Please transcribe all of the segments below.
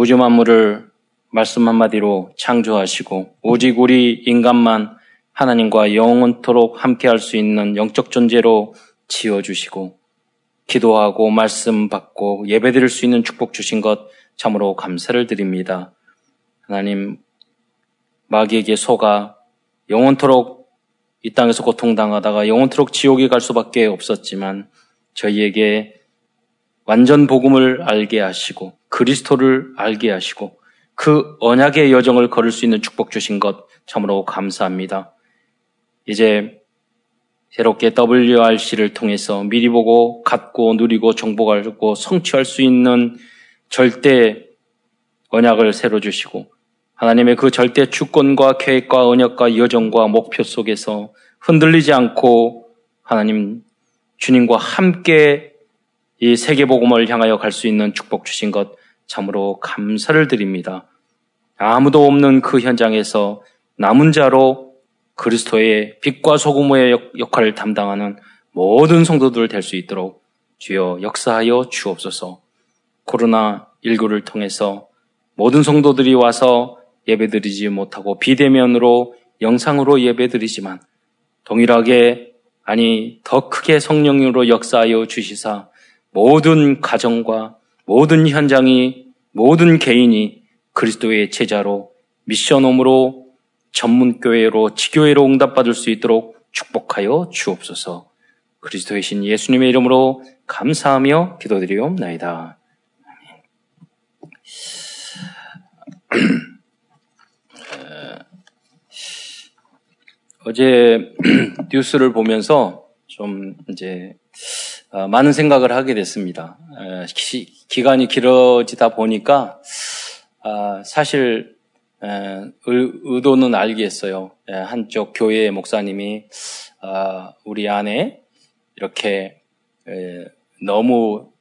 우주 만물을 말씀 한마디로 창조하시고 오직 우리 인간만 하나님과 영원토록 함께할 수 있는 영적 존재로 지어주시고 기도하고 말씀 받고 예배드릴 수 있는 축복 주신 것 참으로 감사를 드립니다. 하나님 마귀에게 속아 영원토록 이 땅에서 고통당하다가 영원토록 지옥에 갈 수밖에 없었지만 저희에게 완전 복음을 알게 하시고 그리스도를 알게 하시고 그 언약의 여정을 걸을 수 있는 축복 주신 것 참으로 감사합니다. 이제 새롭게 WRC를 통해서 미리 보고 갖고 누리고 정복하고 성취할 수 있는 절대 언약을 새로 주시고 하나님의 그 절대 주권과 계획과 언약과 여정과 목표 속에서 흔들리지 않고 하나님 주님과 함께 이 세계복음을 향하여 갈 수 있는 축복 주신 것 참으로 감사를 드립니다. 아무도 없는 그 현장에서 남은 자로 그리스도의 빛과 소금의 역할을 담당하는 모든 성도들 될 수 있도록 주여 역사하여 주옵소서. 코로나19를 통해서 모든 성도들이 와서 예배드리지 못하고 비대면으로 영상으로 예배드리지만 동일하게 아니 더 크게 성령으로 역사하여 주시사 모든 가정과 모든 현장이 모든 개인이 그리스도의 제자로 미션홈으로 전문교회로 지교회로 응답받을 수 있도록 축복하여 주옵소서. 그리스도의 신 예수님의 이름으로 감사하며 기도드리옵나이다. 어제 뉴스를 보면서 좀 이제 어, 많은 생각을 하게 됐습니다. 기, 간이 길어지다 보니까 아, 사실 의도는 알겠어요. 한쪽 교회의 목사님이 아, 우리 안에 이렇게 너무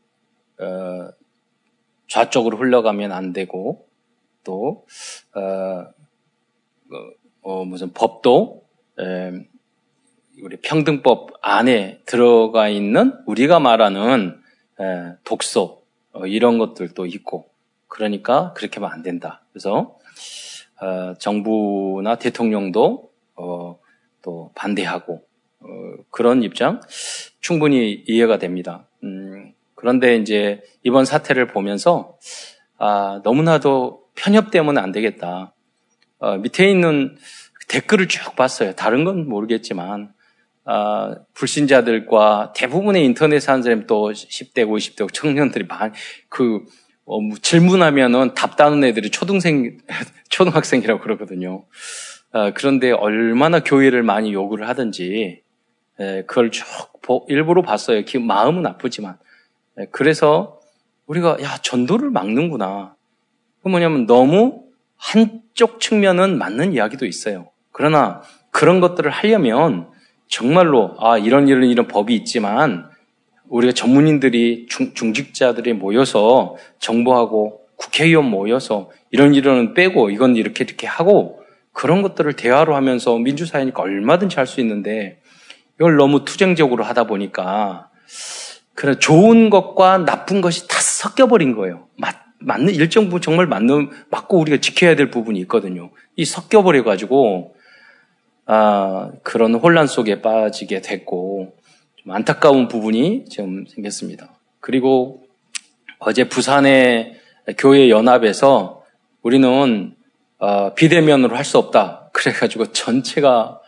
어, 좌쪽으로 흘러가면 안 되고 또 어, 어, 무슨 법도 우리 평등법 안에 들어가 있는 우리가 말하는 독소 이런 것들도 있고 그러니까 그렇게 하면 안 된다. 그래서 정부나 대통령도 또 반대하고 그런 입장 충분히 이해가 됩니다. 음, 그런데 이제 이번 사태를 보면서 아, 너무나도 편협되면 안 되겠다. 어, 밑에 있는 댓글을 쭉 봤어요. 다른 건 모르겠지만 아, 불신자들과 대부분의 인터넷에 사는 사람이 또 10대, 50대 청년들이 많이 그 어, 뭐 질문하면은 답다는 애들이 초등생, 초등학생이라고 그러거든요. 아, 그런데 얼마나 교회를 많이 요구를 하든지 에, 그걸 쭉 일부러 봤어요. 마음은 아프지만 에, 그래서 우리가 야 전도를 막는구나. 그 뭐냐면 너무 한쪽 측면은 맞는 이야기도 있어요. 그러나 그런 것들을 하려면 정말로 아 이런 이런 이런 법이 있지만 우리가 전문인들이 중, 중직자들이 모여서 정부하고 국회의원 모여서 이런 이런 빼고 이건 이렇게 이렇게 하고 그런 것들을 대화로 하면서 민주사회니까 얼마든지 할 수 있는데 이걸 너무 투쟁적으로 하다 보니까 그런 좋은 것과 나쁜 것이 다 섞여버린 거예요. 맞, 맞는 일정 부분 정말 맞는 맞고 우리가 지켜야 될 부분이 있거든요. 이 섞여버려 가지고 아, 그런 혼란 속에 빠지게 됐고 좀 안타까운 부분이 지금 생겼습니다. 그리고 어제 부산의 교회 연합에서 우리는 어, 비대면으로 할 수 없다. 그래가지고 전체가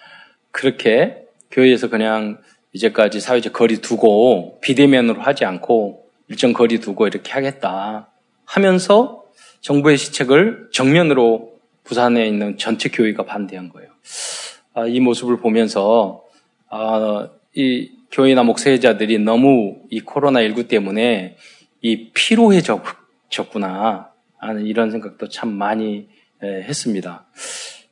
그렇게 교회에서 그냥 이제까지 사회적 거리 두고 비대면으로 하지 않고 일정 거리 두고 이렇게 하겠다 하면서 정부의 시책을 정면으로 부산에 있는 전체 교회가 반대한 거예요. 아, 이 모습을 보면서 아, 이 교회나 목회자들이 너무 이 코로나19 때문에 이 피로해졌구나 하는 이런 생각도 참 많이 했습니다.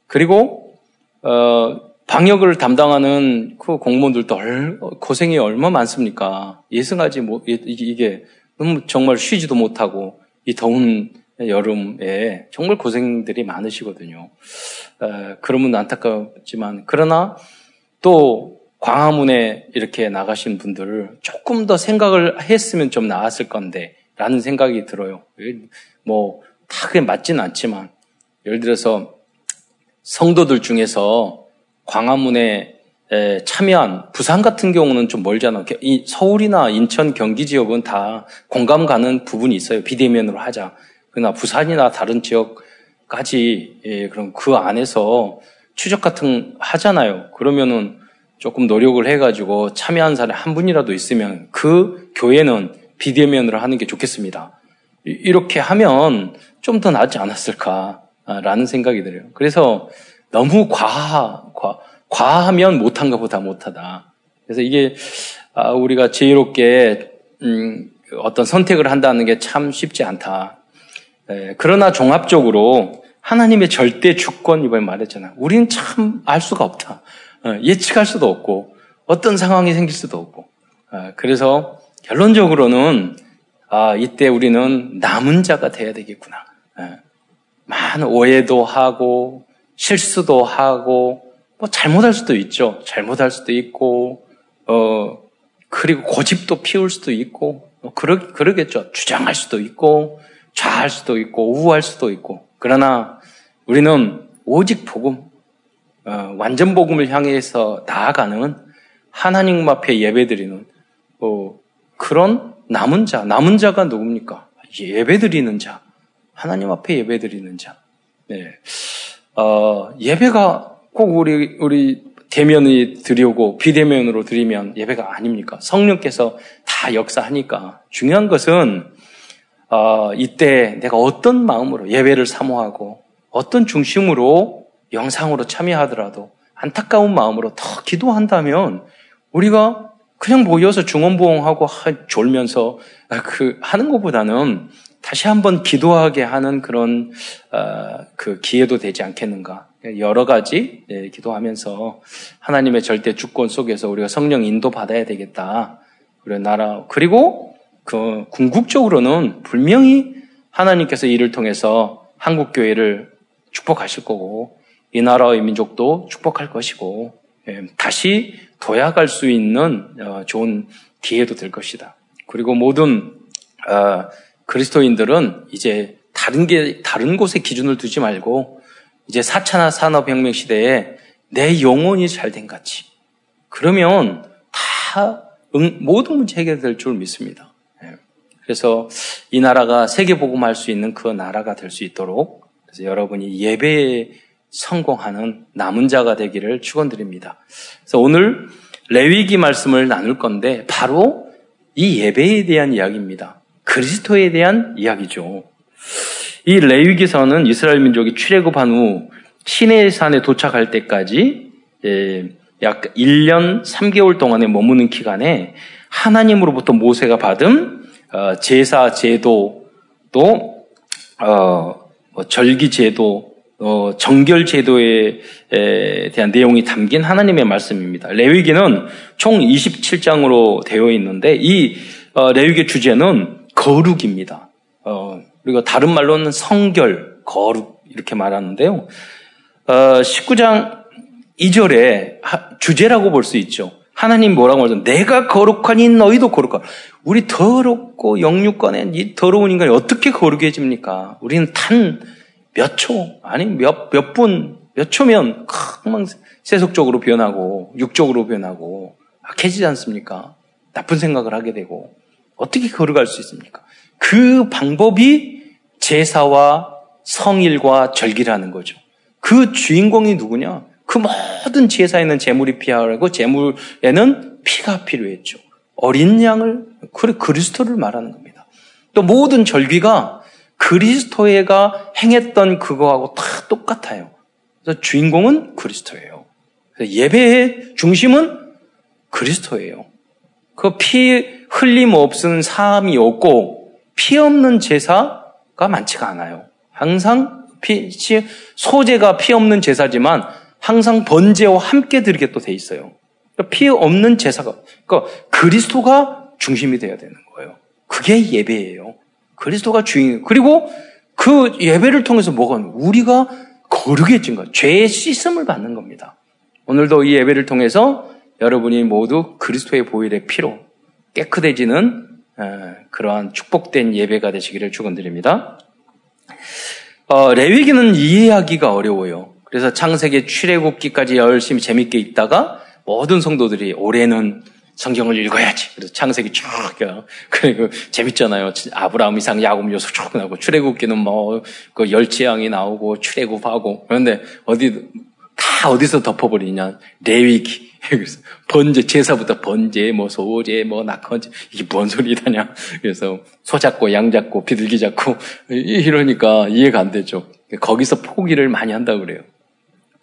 그리고 어, 방역을 담당하는 그 공무원들도 고생이 얼마 많습니까? 예승하지 못 이게 너무 정말 쉬지도 못하고 이 더운 여름에 정말 고생들이 많으시거든요. 에, 그러면 안타깝지만 그러나 또 광화문에 이렇게 나가신 분들을 조금 더 생각을 했으면 좀 나았을 건데 라는 생각이 들어요. 뭐 다 그게 맞지는 않지만 예를 들어서 성도들 중에서 광화문에 참여한 부산 같은 경우는 좀 멀잖아. 이 서울이나 인천, 경기 지역은 다 공감 가는 부분이 있어요. 비대면으로 하자. 그러나 부산이나 다른 지역까지 예, 그럼 그 안에서 추적 같은 하잖아요. 그러면은 조금 노력을 해가지고 참여한 사람이 한 분이라도 있으면 그 교회는 비대면으로 하는 게 좋겠습니다. 이렇게 하면 좀 더 낫지 않았을까라는 생각이 들어요. 그래서 너무 과하, 과, 과하면 못한 것보다 못하다. 그래서 이게 아, 우리가 지혜롭게 음, 어떤 선택을 한다는 게 참 쉽지 않다. 에, 그러나 종합적으로 하나님의 절대 주권 이번에 말했잖아. 우리는 참 알 수가 없다. 어, 예측할 수도 없고 어떤 상황이 생길 수도 없고. 어, 그래서 결론적으로는 아, 이때 우리는 남은 자가 돼야 되겠구나. 예. 많은 오해도 하고 실수도 하고 뭐 잘못할 수도 있죠. 잘못할 수도 있고 어 그리고 고집도 피울 수도 있고 뭐 그러 그러겠죠. 주장할 수도 있고 좌할 수도 있고 우할 수도 있고 그러나 우리는 오직 복음 어, 완전 복음을 향해서 나아가는 하나님 앞에 예배드리는 어, 그런 남은 자, 남은 자가 누굽니까? 예배드리는 자, 하나님 앞에 예배드리는 자. 네, 어, 예배가 꼭 우리 우리 대면이 드리고 비대면으로 드리면 예배가 아닙니까? 성령께서 다 역사하니까 중요한 것은 어, 이때 내가 어떤 마음으로 예배를 사모하고 어떤 중심으로 영상으로 참여하더라도 안타까운 마음으로 더 기도한다면 우리가 그냥 모여서 중원부흥하고 졸면서 아, 그 하는 것보다는 다시 한번 기도하게 하는 그런 어, 그 기회도 되지 않겠는가? 여러 가지 예, 기도하면서 하나님의 절대 주권 속에서 우리가 성령 인도 받아야 되겠다. 그리고 나라 그리고 그 궁극적으로는 분명히 하나님께서 이를 통해서 한국 교회를 축복하실 거고 이 나라의 민족도 축복할 것이고 예, 다시 도약할 수 있는 어, 좋은 기회도 될 것이다. 그리고 모든 어, 그리스도인들은 이제 다른 게 다른 곳에 기준을 두지 말고 이제 4차나 산업혁명 시대에 내 영혼이 잘 된 같이 그러면 다 모든 문제 해결될 줄 믿습니다. 예. 그래서 이 나라가 세계 복음할 수 있는 그 나라가 될 수 있도록 그래서 여러분이 예배에 성공하는 남은 자가 되기를 축원드립니다. 그래서 오늘 레위기 말씀을 나눌 건데 바로 이 예배에 대한 이야기입니다. 그리스도에 대한 이야기죠. 이 레위기서는 이스라엘 민족이 출애굽한 후 시내 산에 도착할 때까지 예, 약 1년 3개월 동안에 머무는 기간에 하나님으로부터 모세가 받은 어, 제사 제도 또 어, 뭐 절기 제도 어, 정결 제도에 대한 내용이 담긴 하나님의 말씀입니다. 레위기는 총 27장으로 되어 있는데 이 어, 레위기 주제는 거룩입니다. 어, 그리고 다른 말로는 성결, 거룩 이렇게 말하는데요. 어, 19장 2절에 주제라고 볼 수 있죠. 하나님 뭐라고 말하죠? 내가 거룩하니 너희도 거룩하. 우리 더럽고 영육간에 이 더러운 인간이 어떻게 거룩해집니까? 우리는 단 몇 초, 아니 몇, 몇 분, 몇 초면 금방 세속적으로 변하고, 육적으로 변하고, 악해지지 않습니까? 나쁜 생각을 하게 되고, 어떻게 걸어갈 수 있습니까? 그 방법이 제사와 성일과 절기라는 거죠. 그 주인공이 누구냐? 그 모든 제사에는 재물이 필요하고 재물에는 피가 필요했죠. 어린 양을 그리스도를 말하는 겁니다. 또 모든 절기가 그리스도가 행했던 그거하고 다 똑같아요. 그래서 주인공은 그리스도예요. 예배의 중심은 그리스도예요. 그 피 흘림 없은 사함이 없고 피 없는 제사가 많지가 않아요. 항상 피, 소재가 피 없는 제사지만 항상 번제와 함께 드리게 또 돼 있어요. 그러니까 피 없는 제사가, 그러니까 그리스도가 중심이 되어야 되는 거예요. 그게 예배예요. 그리스도가 주인. 그리고 그 예배를 통해서 뭐가 우리가 거룩해진 것, 죄의 씻음을 받는 겁니다. 오늘도 이 예배를 통해서 여러분이 모두 그리스도의 보혈의 피로 깨끗해지는 그러한 축복된 예배가 되시기를 축원드립니다. 어, 레위기는 이해하기가 어려워요. 그래서 창세기 출애굽기까지 열심히 재밌게 읽다가 모든 성도들이 올해는 성경을 읽어야지. 그래서 창세기 쭉 그리고 재밌잖아요. 아브라함, 이상, 야곱, 요소 쭉 나오고 출애굽기는 뭐 그 열지양이 나오고 출애굽하고 그런데 어디 다 어디서 덮어버리냐 레위기. 그래서 번제 제사부터 번제 뭐 소제 뭐 낙헌제 이게 뭔 소리다냐. 그래서 소 잡고 양 잡고 비둘기 잡고 이러니까 이해가 안 되죠. 거기서 포기를 많이 한다고 그래요.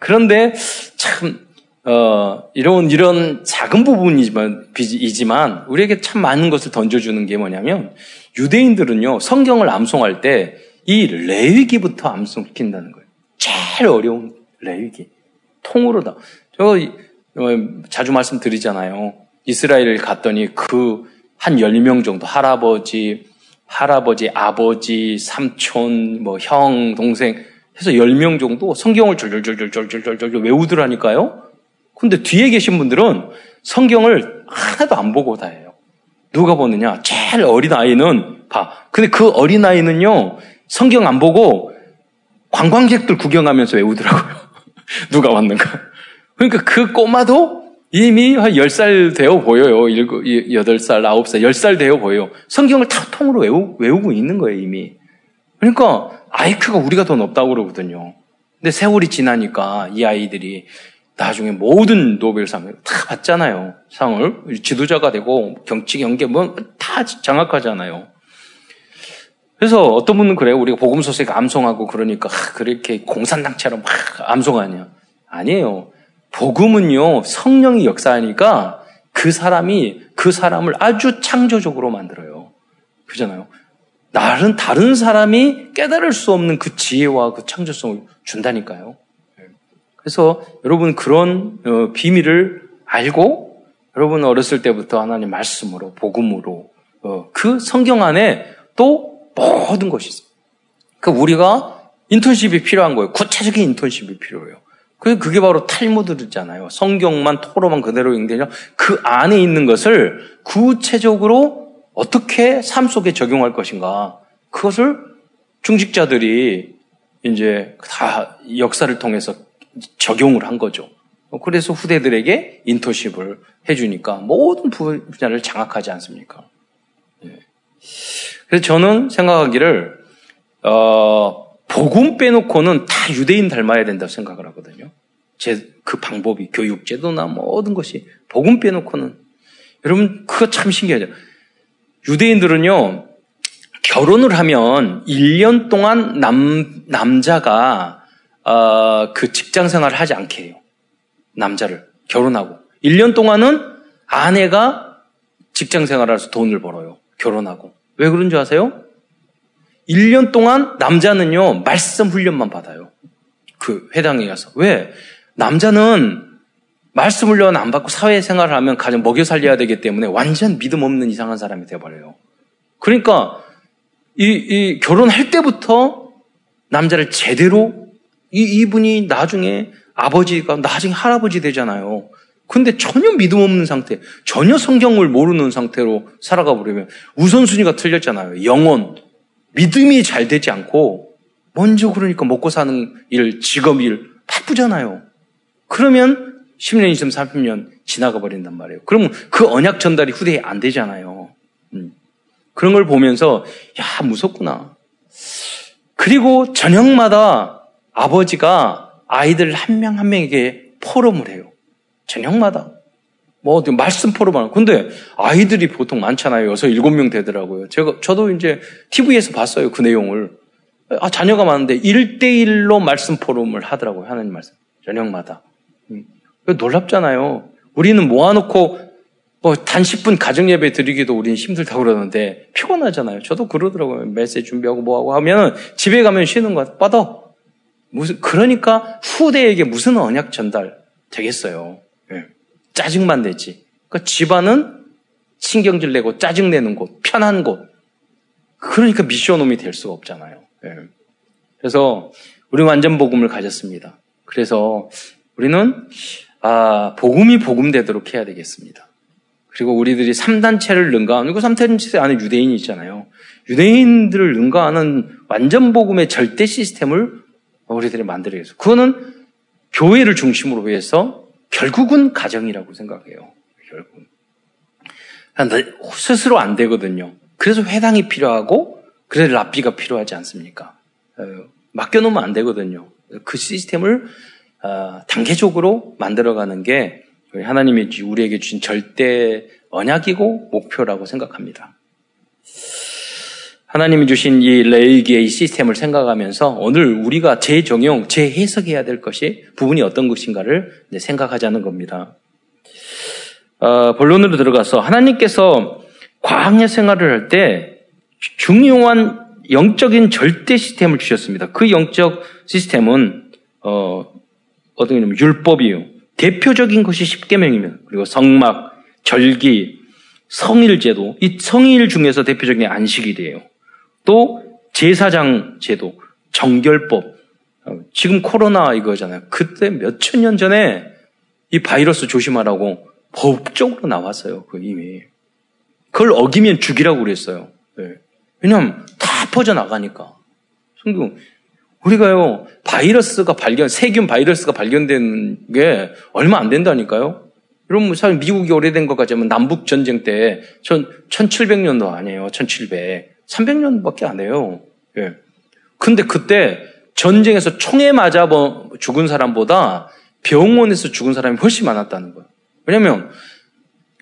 그런데 참 어, 이런, 이런 작은 부분이지만, 이지만, 우리에게 참 많은 것을 던져주는 게 뭐냐면, 유대인들은요, 성경을 암송할 때, 이 레위기부터 암송시킨다는 거예요. 제일 어려운 레위기. 통으로 다. 저, 어, 자주 말씀드리잖아요. 이스라엘을 갔더니 그, 한 10명 정도, 할아버지, 할아버지, 아버지, 삼촌, 뭐, 형, 동생, 해서 10명 정도 성경을 졸졸졸졸졸졸졸 외우더라니까요. 근데 뒤에 계신 분들은 성경을 하나도 안 보고 다 해요. 누가 보느냐? 제일 어린 아이는 봐. 근데 그 어린 아이는요, 성경 안 보고 관광객들 구경하면서 외우더라고요. 누가 왔는가. 그러니까 그 꼬마도 이미 한 10살 되어 보여요. 8살, 9살, 10살 되어 보여요. 성경을 다 통으로 외우, 외우고 있는 거예요, 이미. 그러니까 아이크가 우리가 더 높다고 그러거든요. 근데 세월이 지나니까 이 아이들이 나중에 모든 노벨상을 다 받잖아요. 상을. 지도자가 되고 경치 경계 뭐 다 장악하잖아요. 그래서 어떤 분은 그래요. 우리가 복음소식 암송하고 그러니까 하, 그렇게 공산당처럼 막 암송하냐. 아니에요. 복음은요, 성령이 역사하니까 그 사람이 그 사람을 아주 창조적으로 만들어요. 그잖아요. 다른, 다른 사람이 깨달을 수 없는 그 지혜와 그 창조성을 준다니까요. 그래서 여러분 그런 어, 비밀을 알고 여러분 어렸을 때부터 하나님 말씀으로 복음으로 어, 그 성경 안에 또 모든 것이 있어요. 그 우리가 인턴십이 필요한 거예요. 구체적인 인턴십이 필요해요. 그게 바로 탈무드잖아요. 성경만 토로만 그대로 읽되냐 그 안에 있는 것을 구체적으로 어떻게 삶 속에 적용할 것인가. 그것을 중직자들이 이제 다 역사를 통해서 적용을 한 거죠. 그래서 후대들에게 인터십을 해주니까 모든 분야를 장악하지 않습니까? 예. 그래서 저는 생각하기를 어, 복음 빼놓고는 다 유대인 닮아야 된다고 생각을 하거든요. 제 그 방법이 교육 제도나 모든 것이 복음 빼놓고는 여러분 그거 참 신기하죠. 유대인들은요 결혼을 하면 1년 동안 남 남자가 어, 그 직장 생활을 하지 않게 해요. 남자를 결혼하고 1년 동안은 아내가 직장 생활을 서 돈을 벌어요. 결혼하고 왜 그런 줄 아세요? 1년 동안 남자는요 말씀 훈련만 받아요. 그 회당에 가서 왜 남자는 말씀 훈련 안 받고 사회생활을 하면 가정 먹여 살려야 되기 때문에 완전 믿음 없는 이상한 사람이 되어버려요. 그러니까 이, 이 결혼할 때부터 남자를 제대로 이, 이분이 나중에 아버지가 나중에 할아버지 되잖아요. 근데 전혀 믿음 없는 상태, 전혀 성경을 모르는 상태로 살아가 버리면 우선순위가 틀렸잖아요. 영혼, 믿음이 잘 되지 않고 먼저 그러니까 먹고 사는 일, 직업 일 바쁘잖아요. 그러면 10년, 20년, 30년 지나가 버린단 말이에요. 그러면 그 언약 전달이 후대에 안 되잖아요. 음. 그런 걸 보면서 야 무섭구나. 그리고 저녁마다 아버지가 아이들 한 명 한 명에게 포럼을 해요. 저녁마다. 뭐, 말씀 포럼을. 근데 아이들이 보통 많잖아요. 여섯, 일곱 명 되더라고요. 제가, 저도 이제 TV에서 봤어요. 그 내용을. 아, 자녀가 많은데 1대1로 말씀 포럼을 하더라고요. 하나님 말씀. 저녁마다. 음. 놀랍잖아요. 우리는 모아놓고 뭐 단 10분 가정예배 드리기도 우리는 힘들다고 그러는데 피곤하잖아요. 저도 그러더라고요. 메시지 준비하고 뭐하고 하면 집에 가면 쉬는 거 뻗어. 무슨 그러니까 후대에게 무슨 언약 전달 되겠어요. 예. 짜증만 내지. 그러니까 집안은 신경질 내고 짜증 내는 곳, 편한 곳. 그러니까 미션홈이 될 수가 없잖아요. 예. 그래서 우리 완전 복음을 가졌습니다. 그래서 우리는 아, 복음이 복음되도록 해야 되겠습니다. 그리고 우리들이 3단체를 능가하는, 그 3단체 안에 유대인이 있잖아요. 유대인들을 능가하는 완전 복음의 절대 시스템을 우리들이 만들어야 해서. 그거는 교회를 중심으로 해서 결국은 가정이라고 생각해요. 결국. 스스로 안 되거든요. 그래서 회당이 필요하고, 그래서 랍비가 필요하지 않습니까? 어, 맡겨놓으면 안 되거든요. 그 시스템을 어, 단계적으로 만들어가는 게 하나님이 우리에게 주신 절대 언약이고 목표라고 생각합니다. 하나님이 주신 이 레이기의 시스템을 생각하면서 오늘 우리가 재정용, 재해석해야 될 것이 부분이 어떤 것인가를 생각하자는 겁니다. 어, 본론으로 들어가서 하나님께서 광야 생활을 할 때 중요한 영적인 절대 시스템을 주셨습니다. 그 영적 시스템은 어, 어떤 게 율법이요. 대표적인 것이 십계명이면 그리고 성막, 절기, 성일 제도 이 성일 중에서 대표적인 안식일이에요. 또 제사장 제도, 정결법. 어, 지금 코로나 이거잖아요. 그때 몇천 년 전에 이 바이러스 조심하라고 법적으로 나왔어요. 그 이미. 그걸 어기면 죽이라고 그랬어요. 네. 왜냐하면 다 퍼져나가니까. 성경, 우리가요, 바이러스가 발견, 세균 바이러스가 발견된 게 얼마 안 된다니까요? 여러분, 사실 미국이 오래된 것까지 하면 남북전쟁 때, 전, 1700년도 아니에요. 1700. 300년밖에 안 해요. 예. 근데 그때 전쟁에서 총에 맞아 죽은 사람보다 병원에서 죽은 사람이 훨씬 많았다는 거예요. 왜냐면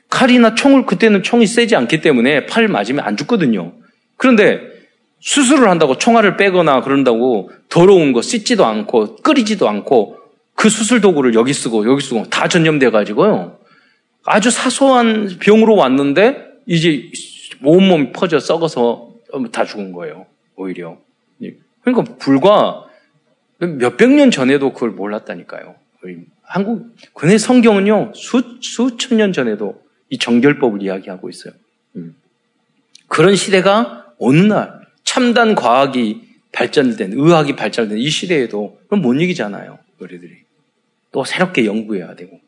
칼이나 총을 그때는 총이 세지 않기 때문에 팔 맞으면 안 죽거든요. 그런데 수술을 한다고 총알을 빼거나 그런다고 더러운 거 씻지도 않고 끓이지도 않고 그 수술 도구를 여기 쓰고 여기 쓰고 다 전염돼 가지고요. 아주 사소한 병으로 왔는데 이제 온몸이 퍼져 썩어서 다 죽은 거예요. 오히려. 그러니까 불과 몇백 년 전에도 그걸 몰랐다니까요. 한국, 근데 성경은요, 수, 수천 년 전에도 이 정결법을 이야기하고 있어요. 음. 그런 시대가 어느 날 참단 과학이 발전된, 의학이 발전된 이 시대에도 그럼 못 이기잖아요. 우리들이. 또 새롭게 연구해야 되고.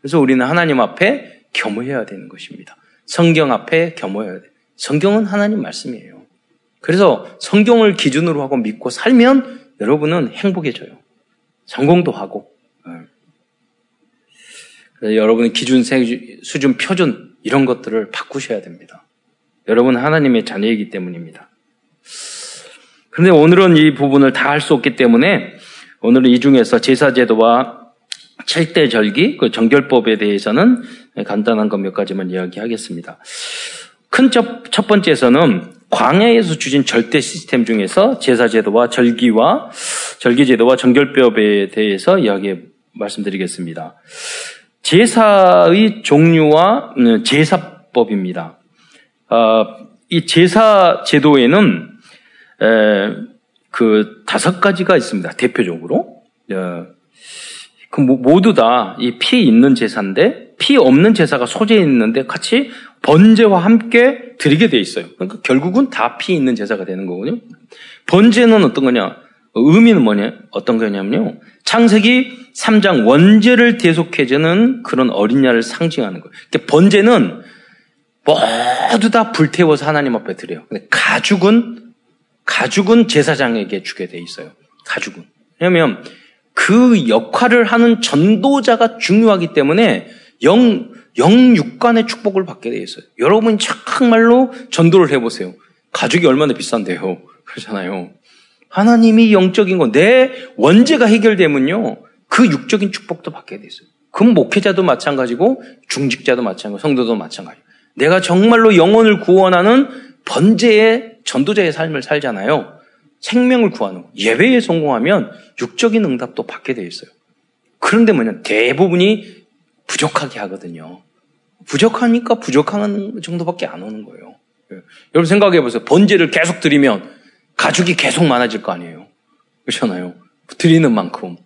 그래서 우리는 하나님 앞에 겸허해야 되는 것입니다. 성경 앞에 겸허해야 돼. 성경은 하나님 말씀이에요. 그래서 성경을 기준으로 하고 믿고 살면 여러분은 행복해져요. 성공도 하고. 네. 여러분의 기준, 수준, 표준 이런 것들을 바꾸셔야 됩니다. 여러분 하나님의 자녀이기 때문입니다. 그런데 오늘은 이 부분을 다 할 수 없기 때문에 오늘은 이 중에서 제사제도와 칠대절기, 그 정결법에 대해서는 간단한 것 몇 가지만 이야기하겠습니다. 큰 첫 번째에서는 광야에서 주신 절대 시스템 중에서 제사제도와 절기와 절기제도와 정결법에 대해서 이야기 말씀드리겠습니다. 제사의 종류와 음, 제사법입니다. 어, 이 제사 제도에는 그 다섯 가지가 있습니다. 대표적으로 어, 그 모두 다 이 피 있는 제사인데 피 없는 제사가 소재 있는데 같이 번제와 함께 드리게 돼 있어요. 그러니까 결국은 다 피 있는 제사가 되는 거거든요. 번제는 어떤 거냐? 의미는 뭐냐? 어떤 거냐면요. 창세기 3장 원죄를 대속해주는 그런 어린 양을 상징하는 거예요. 그러니까 번제는 모두 다 불태워서 하나님 앞에 드려요. 근데 가죽은 가죽은 제사장에게 주게 돼 있어요. 가죽은. 왜냐하면 그 역할을 하는 전도자가 중요하기 때문에 영 영육간의 축복을 받게 돼 있어요. 여러분이 정말로 전도를 해보세요. 가죽이 얼마나 비싼데요. 그렇잖아요. 하나님이 영적인 거, 내 원죄가 해결되면요. 그 육적인 축복도 받게 돼 있어요. 그 목회자도 마찬가지고, 중직자도 마찬가지고, 성도도 마찬가지. 내가 정말로 영혼을 구원하는 번제의 전도자의 삶을 살잖아요. 생명을 구하는 거. 예배에 성공하면 육적인 응답도 받게 돼 있어요. 그런데 뭐냐, 대부분이 부족하게 하거든요. 부족하니까 부족한 정도밖에 안 오는 거예요. 예. 여러분 생각해 보세요. 번제를 계속 드리면 가죽이 계속 많아질 거 아니에요. 그렇잖아요. 드리는 만큼.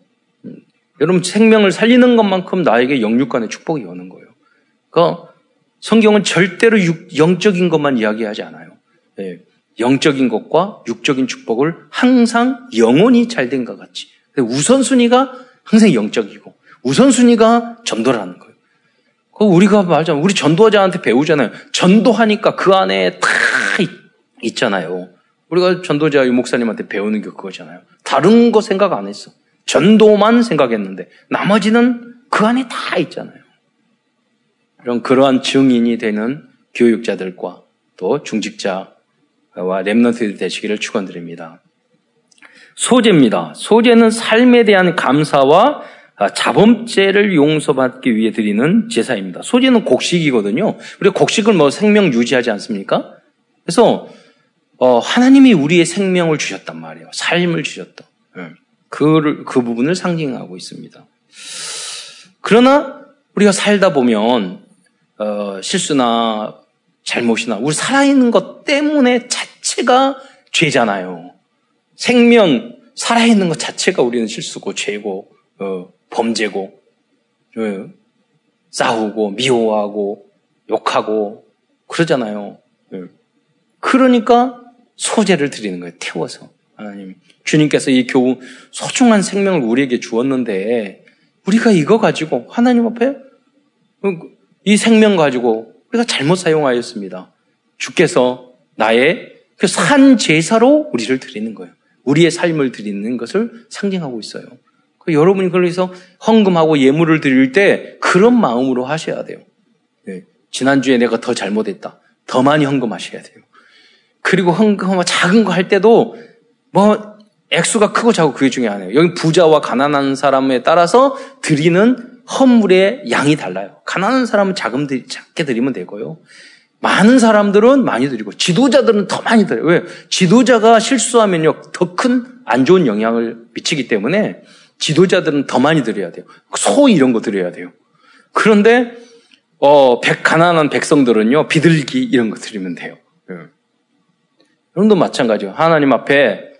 음. 여러분 생명을 살리는 것만큼 나에게 영육간의 축복이 오는 거예요. 그러니까 성경은 절대로 육, 영적인 것만 이야기하지 않아요. 예. 영적인 것과 육적인 축복을 항상 영혼이 잘된 것 같이. 우선순위가 항상 영적이고 우선순위가 전도라는 거예요. 그 우리가 말하자면 우리 전도자한테 배우잖아요. 전도하니까 그 안에 다 있, 잖아요 우리가 전도자 목사님한테 배우는 게 그거잖아요. 다른 거 생각 안 했어. 전도만 생각했는데 나머지는 그 안에 다 있잖아요. 이런 그러한 증인이 되는 교육자들과 또 중직자와 랩런트들 되시기를 축원드립니다. 소재입니다. 소재는 삶에 대한 감사와 자범죄를 용서받기 위해 드리는 제사입니다. 소재는 곡식이거든요. 우리가 곡식을 뭐 생명 유지하지 않습니까? 그래서 어, 하나님이 우리의 생명을 주셨단 말이에요. 삶을 주셨다. 예. 그, 그 부분을 상징하고 있습니다. 그러나 우리가 살다 보면 어, 실수나 잘못이나 우리 살아있는 것 때문에 자체가 죄잖아요. 생명 살아있는 것 자체가 우리는 실수고 죄고 어, 범죄고 어, 싸우고 미워하고 욕하고 그러잖아요. 어. 그러니까 소재를 드리는 거예요. 태워서 하나님 주님께서 이 교우 소중한 생명을 우리에게 주었는데 우리가 이거 가지고 하나님 앞에 어, 이 생명 가지고 우리가 잘못 사용하였습니다. 주께서 나의 그 산 제사로 우리를 드리는 거예요. 우리의 삶을 드리는 것을 상징하고 있어요. 그 여러분이 그래서 헌금하고 예물을 드릴 때 그런 마음으로 하셔야 돼요. 네. 지난주에 내가 더 잘못했다. 더 많이 헌금하셔야 돼요. 그리고 헌금 작은 거 할 때도 뭐 액수가 크고 작고 그게 중요하네요. 여기 부자와 가난한 사람에 따라서 드리는 헌물의 양이 달라요. 가난한 사람은 작은 작게 드리면 되고요. 많은 사람들은 많이 드리고 지도자들은 더 많이 드려요. 왜? 지도자가 실수하면요 더 큰 안 좋은 영향을 미치기 때문에 지도자들은 더 많이 드려야 돼요. 소 이런 거 드려야 돼요. 그런데 어, 백 가난한 백성들은요 비둘기 이런 거 드리면 돼요. 예. 여러분도 마찬가지요. 하나님 앞에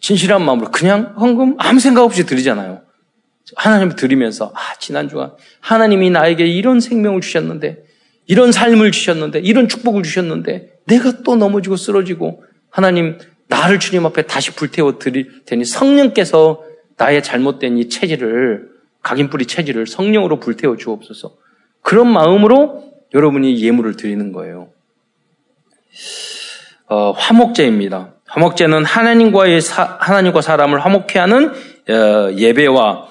진실한 마음으로 그냥 헌금 아무 생각 없이 드리잖아요. 하나님 드리면서 아 지난주가 하나님이 나에게 이런 생명을 주셨는데 이런 삶을 주셨는데, 이런 축복을 주셨는데, 내가 또 넘어지고 쓰러지고, 하나님, 나를 주님 앞에 다시 불태워 드릴 테니 성령께서 나의 잘못된 이 체질을, 각인뿌리 체질을 성령으로 불태워 주옵소서. 그런 마음으로 여러분이 예물을 드리는 거예요. 어, 화목제입니다. 화목제는 하나님과의 사, 하나님과 사람을 화목케 하는 어, 예배와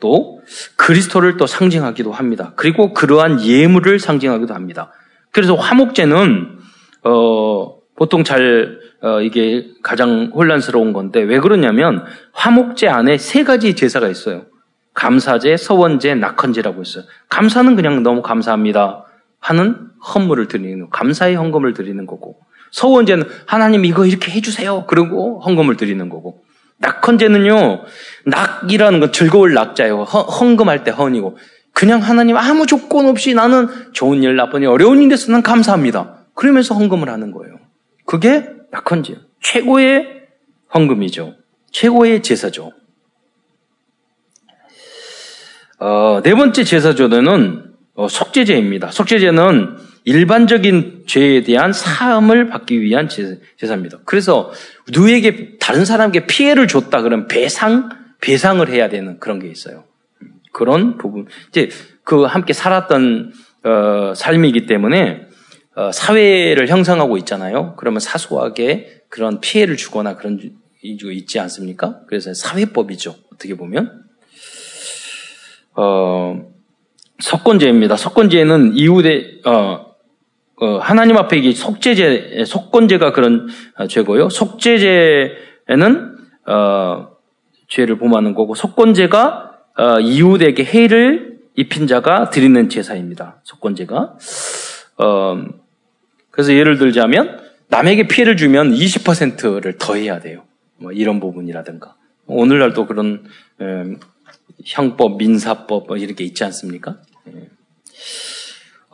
또 그리스도를 또 상징하기도 합니다. 그리고 그러한 예물을 상징하기도 합니다. 그래서 화목제는 어, 보통 잘 어, 이게 가장 혼란스러운 건데 왜 그러냐면 화목제 안에 세 가지 제사가 있어요. 감사제, 서원제, 낙헌제라고 있어요. 감사는 그냥 너무 감사합니다 하는 헌물을 드리는 감사의 헌금을 드리는 거고 서원제는 하나님 이거 이렇게 해주세요. 그리고 헌금을 드리는 거고 낙헌제는요, 낙이라는 건 즐거울 낙자예요. 헌, 금할 때 헌이고. 그냥 하나님 아무 조건 없이 나는 좋은 일, 나쁜 일, 어려운 일에서 난 감사합니다. 그러면서 헌금을 하는 거예요. 그게 낙헌제예요. 최고의 헌금이죠. 최고의 제사죠. 어, 네 번째 제사조는 어, 속죄제입니다. 속죄제는 일반적인 죄에 대한 사함을 받기 위한 제사입니다. 그래서 누에게 다른 사람에게 피해를 줬다 그러면 배상 배상을 해야 되는 그런 게 있어요. 그런 부분 이제 그 함께 살았던 어, 삶이기 때문에 어, 사회를 형성하고 있잖아요. 그러면 사소하게 그런 피해를 주거나 그런 이유 있지 않습니까? 그래서 사회법이죠. 어떻게 보면 어, 석권제입니다. 석권제는 이후대 어, 어, 하나님 앞에 이게 속죄제, 속건제가 그런 어, 죄고요. 속죄제는 어, 죄를 범하는 거고 속건제가 어, 이웃에게 해를 입힌 자가 드리는 제사입니다. 속건제가. 어, 그래서 예를 들자면 남에게 피해를 주면 20%를 더해야 돼요. 뭐 이런 부분이라든가. 오늘날도 그런 에, 형법, 민사법 뭐 이렇게 있지 않습니까? 예.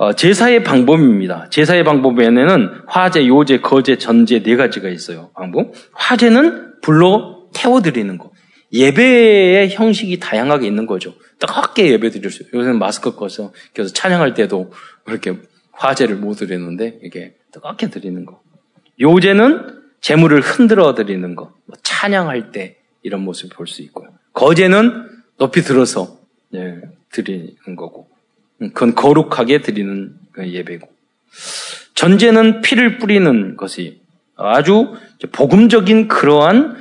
어, 제사의 방법입니다. 제사의 방법에는 화제, 요제, 거제, 전제 네 가지가 있어요. 방법. 화제는 불로 태워드리는 거. 예배의 형식이 다양하게 있는 거죠. 뜨겁게 예배 드릴 수. 요새는 마스크 꺼서 그래서 찬양할 때도 그렇게 화제를 못 드리는데 이게 뜨겁게 드리는 거. 요제는 재물을 흔들어 드리는 거. 뭐 찬양할 때 이런 모습을 볼 수 있고요. 거제는 높이 들어서 네, 드리는 거고. 그건 거룩하게 드리는 그 예배고. 전제는 피를 뿌리는 것이 아주 복음적인 그러한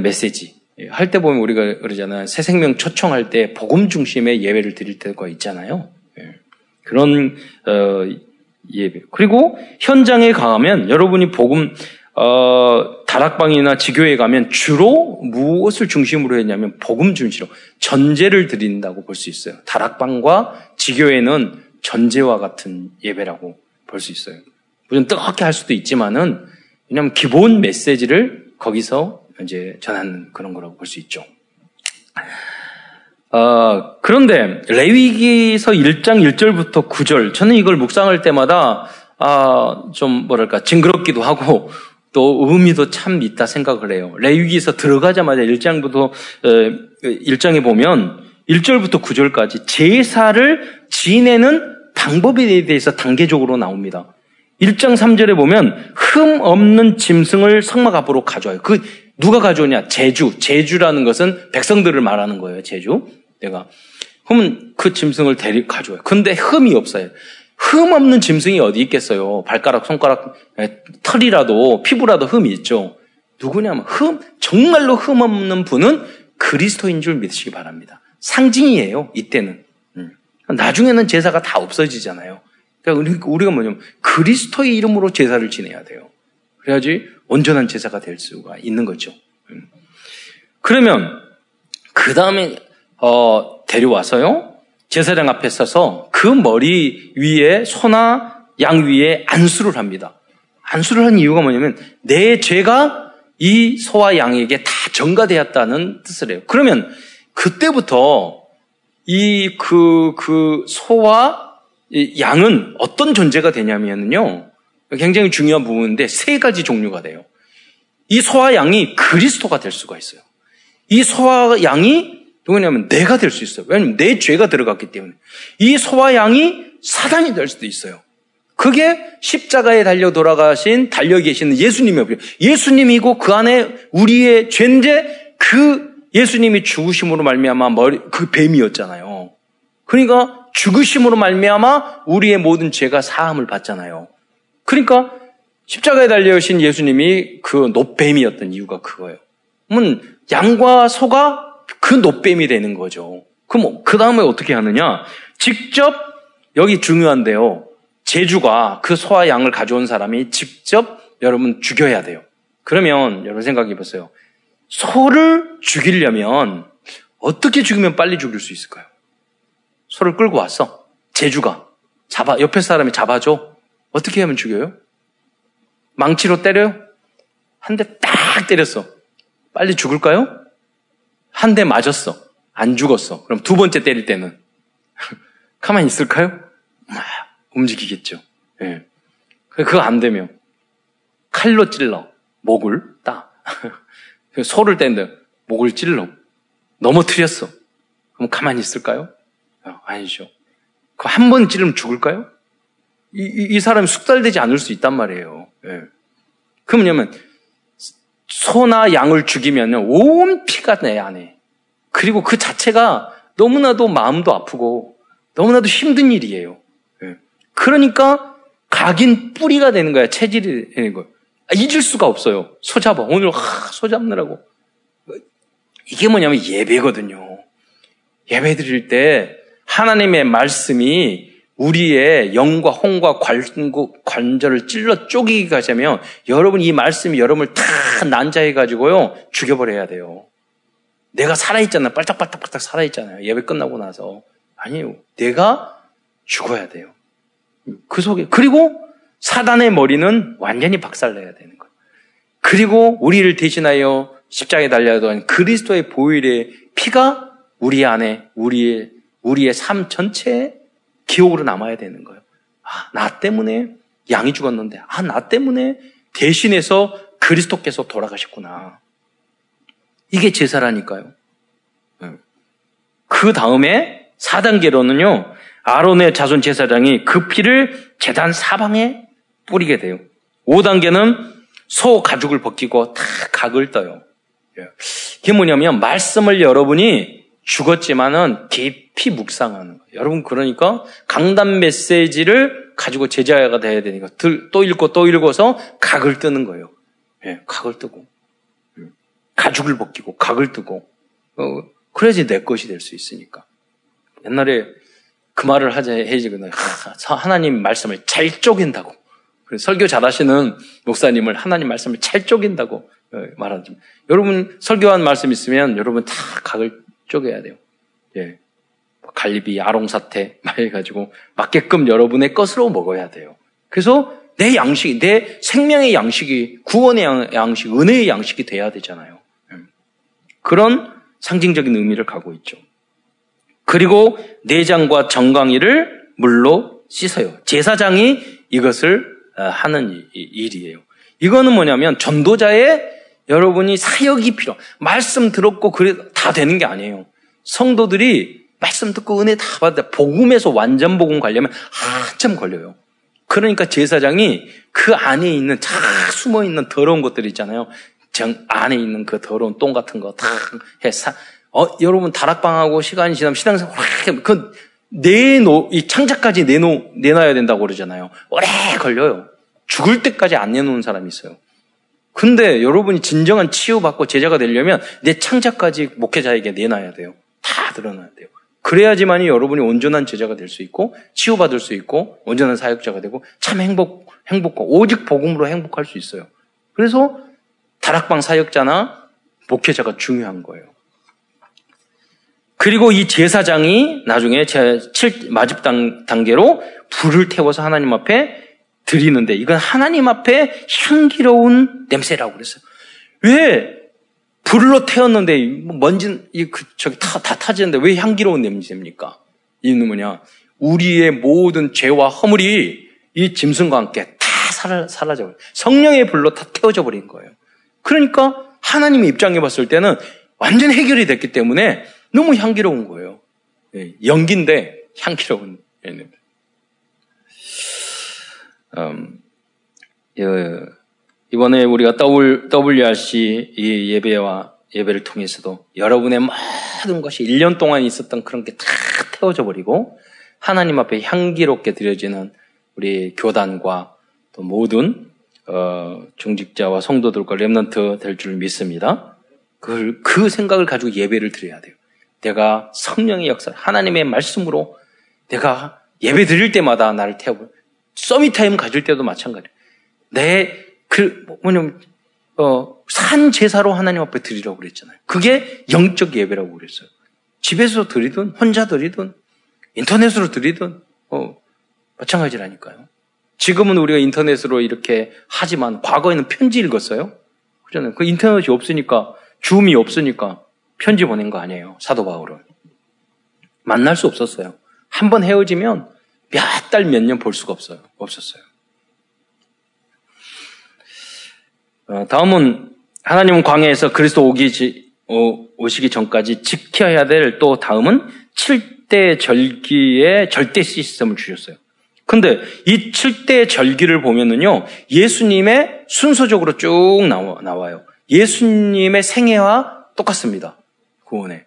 메시지. 할 때 보면 우리가 그러잖아요. 새 생명 초청할 때 복음 중심의 예배를 드릴 때가 있잖아요. 예. 그런 어, 예배. 그리고 현장에 가면 여러분이 복음 어, 다락방이나 지교에 가면 주로 무엇을 중심으로 했냐면 복음 중심으로 전제를 드린다고 볼 수 있어요. 다락방과 지교에는 전제와 같은 예배라고 볼 수 있어요. 물론 뜨겁게 할 수도 있지만은 왜냐하면 기본 메시지를 거기서 이제 전하는 그런 거라고 볼 수 있죠. 어, 그런데 레위기서 1장 1절부터 9절 저는 이걸 묵상할 때마다 아, 좀 뭐랄까 징그럽기도 하고 또 의미도 참 있다 생각을 해요. 레위기에서 들어가자마자 1장부터 1장에 어, 보면 1절부터 9절까지 제사를 지내는 방법에 대해서 단계적으로 나옵니다. 1장 3절에 보면 흠 없는 짐승을 성막 앞으로 가져와요. 그 누가 가져오냐? 제주. 제주라는 것은 백성들을 말하는 거예요. 제주. 내가 그러면 그 짐승을 데리 가져와요. 근데 흠이 없어요. 흠 없는 짐승이 어디 있겠어요? 발가락, 손가락, 털이라도 피부라도 흠이 있죠. 누구냐면 흠 정말로 흠 없는 분은 그리스도인 줄 믿으시기 바랍니다. 상징이에요. 이때는. 음. 나중에는 제사가 다 없어지잖아요. 그러니까 우리가 뭐냐면 그리스도의 이름으로 제사를 지내야 돼요. 그래야지 온전한 제사가 될 수가 있는 거죠. 음. 그러면 그 다음에 어, 데려와서요 제사장 앞에 서서 그 머리 위에 소나 양 위에 안수를 합니다. 안수를 한 이유가 뭐냐면 내 죄가 이 소와 양에게 다 전가되었다는 뜻을 해요. 그러면 그때부터 이 그, 그 소와 양은 어떤 존재가 되냐면요. 굉장히 중요한 부분인데 세 가지 종류가 돼요. 이 소와 양이 그리스도가 될 수가 있어요. 이 소와 양이 누구냐면 내가 될 수 있어요. 왜냐하면 내 죄가 들어갔기 때문에. 이 소와 양이 사단이 될 수도 있어요. 그게 십자가에 달려 돌아가신 달려 계시는 예수님이 없어요. 예수님이고 그 안에 우리의 죄인데 그 예수님이 죽으심으로 말미암아 머리 그 뱀이었잖아요. 그러니까 죽으심으로 말미암아 우리의 모든 죄가 사함을 받잖아요. 그러니까 십자가에 달려 오신 예수님이 그 노뱀이었던 이유가 그거예요. 그러면 양과 소가 그 노뱀이 되는 거죠. 그럼 그 다음에 어떻게 하느냐? 직접 여기 중요한데요. 제주가 그 소와 양을 가져온 사람이 직접 여러분 죽여야 돼요. 그러면 여러분 생각해 보세요. 소를 죽이려면 어떻게 죽이면 빨리 죽일 수 있을까요? 소를 끌고 왔어. 제주가. 잡아, 옆에 사람이 잡아줘. 어떻게 하면 죽여요? 망치로 때려요? 한 대 딱 때렸어. 빨리 죽을까요? 한 대 맞았어. 안 죽었어. 그럼 두 번째 때릴 때는 가만히 있을까요? 움직이겠죠. 예. 네. 그거 안 되면 칼로 찔러 목을 따. 소를 떼는데 목을 찔러 넘어뜨렸어. 그럼 가만히 있을까요? 어, 아니죠. 그 한 번 찌르면 죽을까요? 이, 이, 이 사람이 숙달되지 않을 수 있단 말이에요. 예. 그 뭐냐면, 소나 양을 죽이면 온 피가 내 안에. 그리고 그 자체가 너무나도 마음도 아프고 너무나도 힘든 일이에요. 예. 그러니까 각인 뿌리가 되는 거야. 체질이 되는 거예요. 아, 잊을 수가 없어요. 소 잡아. 오늘 하, 소 잡느라고. 이게 뭐냐면 예배거든요. 예배 드릴 때 하나님의 말씀이 우리의 영과 홍과 관절을 찔러 쪼개기가 되면 여러분 이 말씀이 여러분을 다 난자해 가지고요 죽여버려야 돼요. 내가 살아있잖아. 빨딱빨딱빨딱 살아있잖아요. 예배 끝나고 나서. 아니에요. 내가 죽어야 돼요. 그 속에. 그리고 사단의 머리는 완전히 박살내야 되는 거예요. 그리고 우리를 대신하여 십자가에 달려던 그리스도의 보일의 피가 우리 안에, 우리의 우리의 삶 전체에 기억으로 남아야 되는 거예요. 아, 나 때문에 양이 죽었는데, 아, 나 때문에 대신해서 그리스도께서 돌아가셨구나. 이게 제사라니까요. 네. 그 다음에 4단계로는요, 아론의 자손 제사장이 그 피를 재단 사방에 뿌리게 돼요. 5단계는 소 가죽을 벗기고 다 각을 떠요. 예. 이게 뭐냐면, 말씀을 여러분이 죽었지만은 깊이 묵상하는 거예요. 여러분 그러니까 강단 메시지를 가지고 제자가 돼야 되니까 또 읽고 또 읽어서 각을 뜨는 거예요. 예, 각을 뜨고 음, 가죽을 벗기고 각을 뜨고 어, 그래야지 내 것이 될 수 있으니까. 옛날에 그 말을 하자 해지거든. 하나님 말씀을 잘 쪼갠다고. 설교 잘하시는 목사님을 하나님 말씀을 잘 쪼갠다고 어, 말하죠. 여러분 설교한 말씀 있으면 여러분 다 각을 쪼개야 돼요. 예. 갈비, 아롱사태 막 해가지고 맞게끔 여러분의 것으로 먹어야 돼요. 그래서 내 양식, 내 생명의 양식이 구원의 양식, 은혜의 양식이 돼야 되잖아요. 예. 그런 상징적인 의미를 갖고 있죠. 그리고 내장과 정강이를 물로 씻어요. 제사장이 이것을 어, 하는 일이에요. 이거는 뭐냐면 전도자의 여러분이 사역이 필요. 말씀 들었고 그래 다 되는 게 아니에요. 성도들이 말씀 듣고 은혜 다 받아 복음에서 완전 복음 가려면 한참 걸려요. 그러니까 제사장이 그 안에 있는 쫙 숨어 있는 더러운 것들 있잖아요. 정 안에 있는 그 더러운 똥 같은 거 다 해서 어 여러분 다락방하고 시간이 지나면 신앙생활 그 내놓 이 창자까지 내놓 내놔야 된다고 그러잖아요. 오래 걸려요. 죽을 때까지 안 내놓는 사람이 있어요. 근데 여러분이 진정한 치유받고 제자가 되려면 내 창자까지 목회자에게 내놔야 돼요. 다 드러나야 돼요. 그래야지만이 여러분이 온전한 제자가 될 수 있고 치유받을 수 있고 온전한 사역자가 되고 참 행복 행복하고 오직 복음으로 행복할 수 있어요. 그래서 다락방 사역자나 목회자가 중요한 거예요. 그리고 이 제사장이 나중에 제 7, 마집 단계로 불을 태워서 하나님 앞에 드리는데 이건 하나님 앞에 향기로운 냄새라고 그랬어요. 왜 불로 태웠는데 먼지 그 저기 다, 다 타지는데 왜 향기로운 냄새입니까? 이는 뭐냐? 우리의 모든 죄와 허물이 이 짐승과 함께 다 사라, 사라져 성령의 불로 다 태워져 버린 거예요. 그러니까 하나님의 입장에 봤을 때는 완전 해결이 됐기 때문에 너무 향기로운 거예요. 예, 연기인데 향기로운 냄새. 음, 이번에 우리가 WRC 이 예배와 예배를 통해서도 여러분의 모든 것이 1년 동안 있었던 그런 게 다 태워져 버리고 하나님 앞에 향기롭게 드려지는 우리 교단과 또 모든 어, 중직자와 성도들과 remnant 될 줄 믿습니다. 그, 그 생각을 가지고 예배를 드려야 돼요. 내가 성령의 역사, 하나님의 말씀으로 내가 예배 드릴 때마다 나를 태워. summit time 가질 때도 마찬가지예요. 내, 그, 뭐냐면, 어, 산 제사로 하나님 앞에 드리라고 그랬잖아요. 그게 영적 예배라고 그랬어요. 집에서 드리든, 혼자 드리든, 인터넷으로 드리든, 어, 마찬가지라니까요. 지금은 우리가 인터넷으로 이렇게 하지만 과거에는 편지 읽었어요. 그잖아요. 그 인터넷이 없으니까, 줌이 없으니까 편지 보낸 거 아니에요. 사도 바울은. 만날 수 없었어요. 한 번 헤어지면 몇 달, 몇 년 볼 수가 없어요. 없었어요. 어, 다음은 하나님은 광야에서 그리스도 오기, 오시기 전까지 지켜야 될 또 다음은 7대 절기의 절대 시스템을 주셨어요. 근데 이 7대 절기를 보면은요, 예수님의 순서적으로 쭉 나와, 나와요. 예수님의 생애와 똑같습니다. 구원에.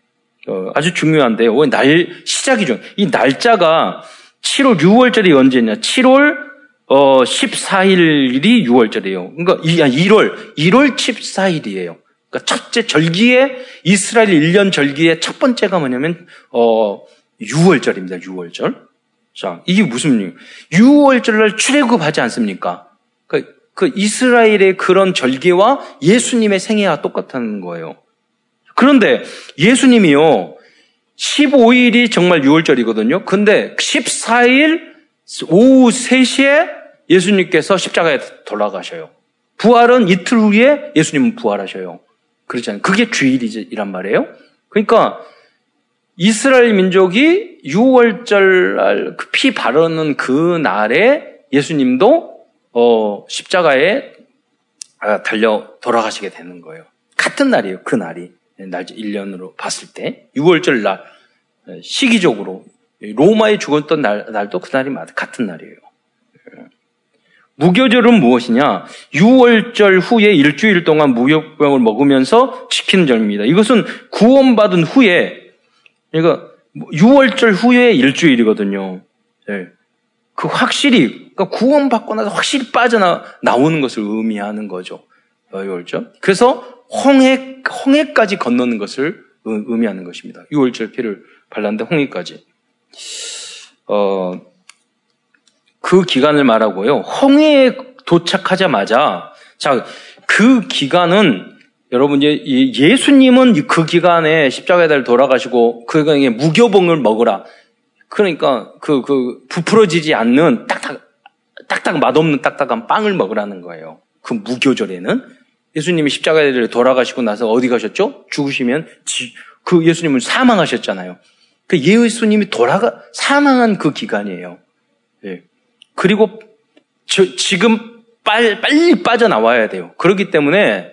어, 아주 중요한데요. 날, 시작이 중. 이 날짜가 7월, 6월절이 언제냐? 7월 어, 14일이 6월절이에요. 그러니까 1월, 1월 14일이에요. 그러니까 첫째 절기에 이스라엘 1년 절기의 첫 번째가 뭐냐면 어, 6월절입니다. 6월절. 자, 이게 무슨 6월절을 출애굽하지 않습니까? 그, 그 이스라엘의 그런 절기와 예수님의 생애와 똑같은 거예요. 그런데 예수님이요. 15일이 정말 6월절이거든요. 근데 14일 오후 3시에 예수님께서 십자가에 돌아가셔요. 부활은 이틀 후에 예수님은 부활하셔요. 그렇잖아요. 그게 주일이란 말이에요. 그러니까 이스라엘 민족이 6월절 그피 바르는 그 날에 예수님도 어, 십자가에 아, 달려 돌아가시게 되는 거예요. 같은 날이에요. 그 날이. 날 1년으로 봤을 때 6월절 날 시기적으로 로마에 죽었던 날, 날도 그날이 같은 날이에요. 무교절은 무엇이냐? 6월절 후에 일주일 동안 무역병을 먹으면서 지키는 절입니다. 이것은 구원받은 후에 그러니까 6월절 후에 일주일이거든요. 네. 그 확실히 그러니까 구원받고 나서 확실히 빠져나 나오는 것을 의미하는 거죠. 6월절. 그래서 홍해 홍해까지 건너는 것을 의미하는 것입니다. 6월절 피를 발랐는데 홍해까지. 어, 그 기간을 말하고요. 홍해에 도착하자마자 자, 그 기간은 여러분 예수님은 그 기간에 십자가에 달 돌아가시고 그기간에 무교봉을 먹으라. 그러니까 그, 그, 부풀어지지 않는 딱딱, 딱딱 맛없는 딱딱한 빵을 먹으라는 거예요. 그 무교절에는. 예수님이 십자가에 돌아가시고 나서 어디 가셨죠? 죽으시면 지, 그 예수님은 사망하셨잖아요. 그 예수님이 돌아가, 사망한 그 기간이에요. 예. 그리고 저, 지금 빨, 빨리 빠져나와야 돼요. 그렇기 때문에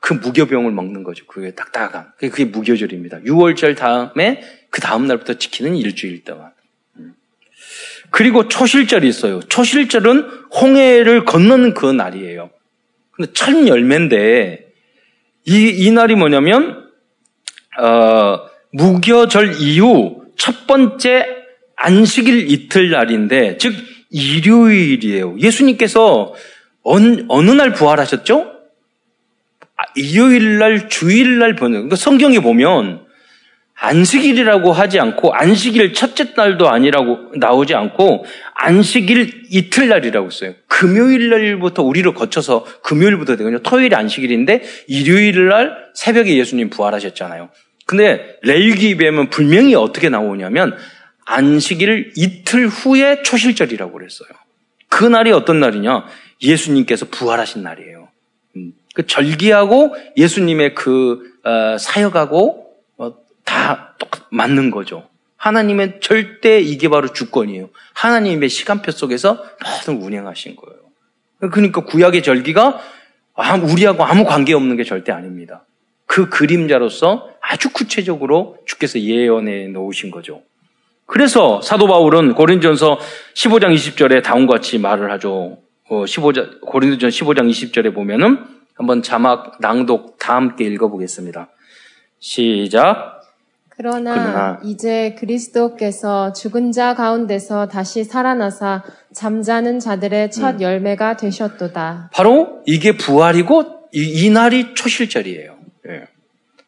그 무교병을 먹는 거죠. 그게 딱딱한. 그게 무교절입니다. 6월절 다음에 그 다음 날부터 지키는 일주일 동안. 음. 그리고 초실절이 있어요. 초실절은 홍해를 건너는 그 날이에요. 근데 첫 열매인데, 이, 이 날이 뭐냐면, 어, 무교절 이후 첫 번째 안식일 이틀날인데, 즉, 일요일이에요. 예수님께서 어느, 어느 날 부활하셨죠? 아, 일요일 날, 주일 날 보는, 그러니까 성경에 보면 안식일이라고 하지 않고 안식일 첫째 날도 아니라고 나오지 않고 안식일 이틀날이라고 써요. 금요일 날부터 우리를 거쳐서 금요일부터 되거든요. 토요일이 안식일인데 일요일 날 새벽에 예수님 부활하셨잖아요. 근데 레일기입에는 분명히 어떻게 나오냐면 안식일 이틀 후에 초실절이라고 그랬어요. 그 날이 어떤 날이냐? 예수님께서 부활하신 날이에요. 음, 그 절기하고 예수님의 그 어, 사역하고 어, 다 똑같 맞는 거죠. 하나님의 절대 이게 바로 주권이에요. 하나님의 시간표 속에서 모든 운행하신 거예요. 그러니까 구약의 절기가 우리하고 아무 관계 없는 게 절대 아닙니다. 그 그림자로서 아주 구체적으로 주께서 예언해 놓으신 거죠. 그래서 사도 바울은 고린전서 15장 20절에 다음과 같이 말을 하죠. 15장, 어, 고린도전 15장 20절에 보면은 한번 자막 낭독 다 함께 읽어보겠습니다. 시작. 그러나, 그러나, 이제 그리스도께서 죽은 자 가운데서 다시 살아나사 잠자는 자들의 첫 음. 열매가 되셨도다. 바로 이게 부활이고 이, 이 날이 초실절이에요. 예.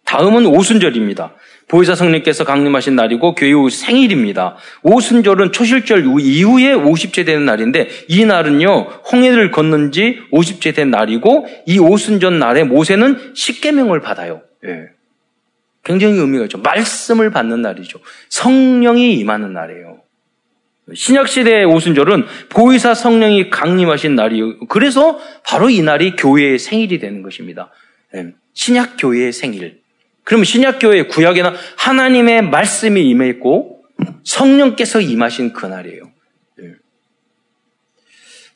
다음은 오순절입니다. 보혜사 성령께서 강림하신 날이고 교회 생일입니다. 오순절은 초실절 이후에 50째 되는 날인데 이 날은요 홍해를 걷는 지 50째 된 날이고 이 오순절 날에 모세는 십계명을 받아요. 예. 굉장히 의미가 있죠. 말씀을 받는 날이죠. 성령이 임하는 날이에요. 신약 시대의 오순절은 보혜사 성령이 강림하신 날이에요. 그래서 바로 이 날이 교회의 생일이 되는 것입니다. 예. 신약 교회의 생일. 그러면 신약교회 구약에는 하나님의 말씀이 임했고 성령께서 임하신 그날이에요. 예.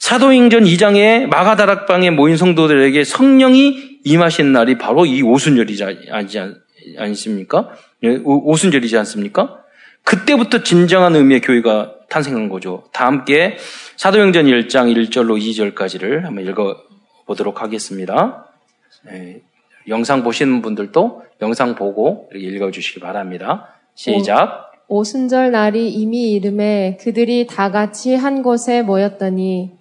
사도행전 2장에 마가다락방에 모인 성도들에게 성령이 임하신 날이 바로 이 오순절이지 않습니까? 예, 오순절이지 않습니까? 그때부터 진정한 의미의 교회가 탄생한 거죠. 다 함께 사도행전 1장 1절로 2절까지를 한번 읽어보도록 하겠습니다. 예, 영상 보시는 분들도 영상 보고 읽어주시기 바랍니다. 시작. 오, 순절 날이 이미 이름에 그들이 다 같이 한 곳에 모였더니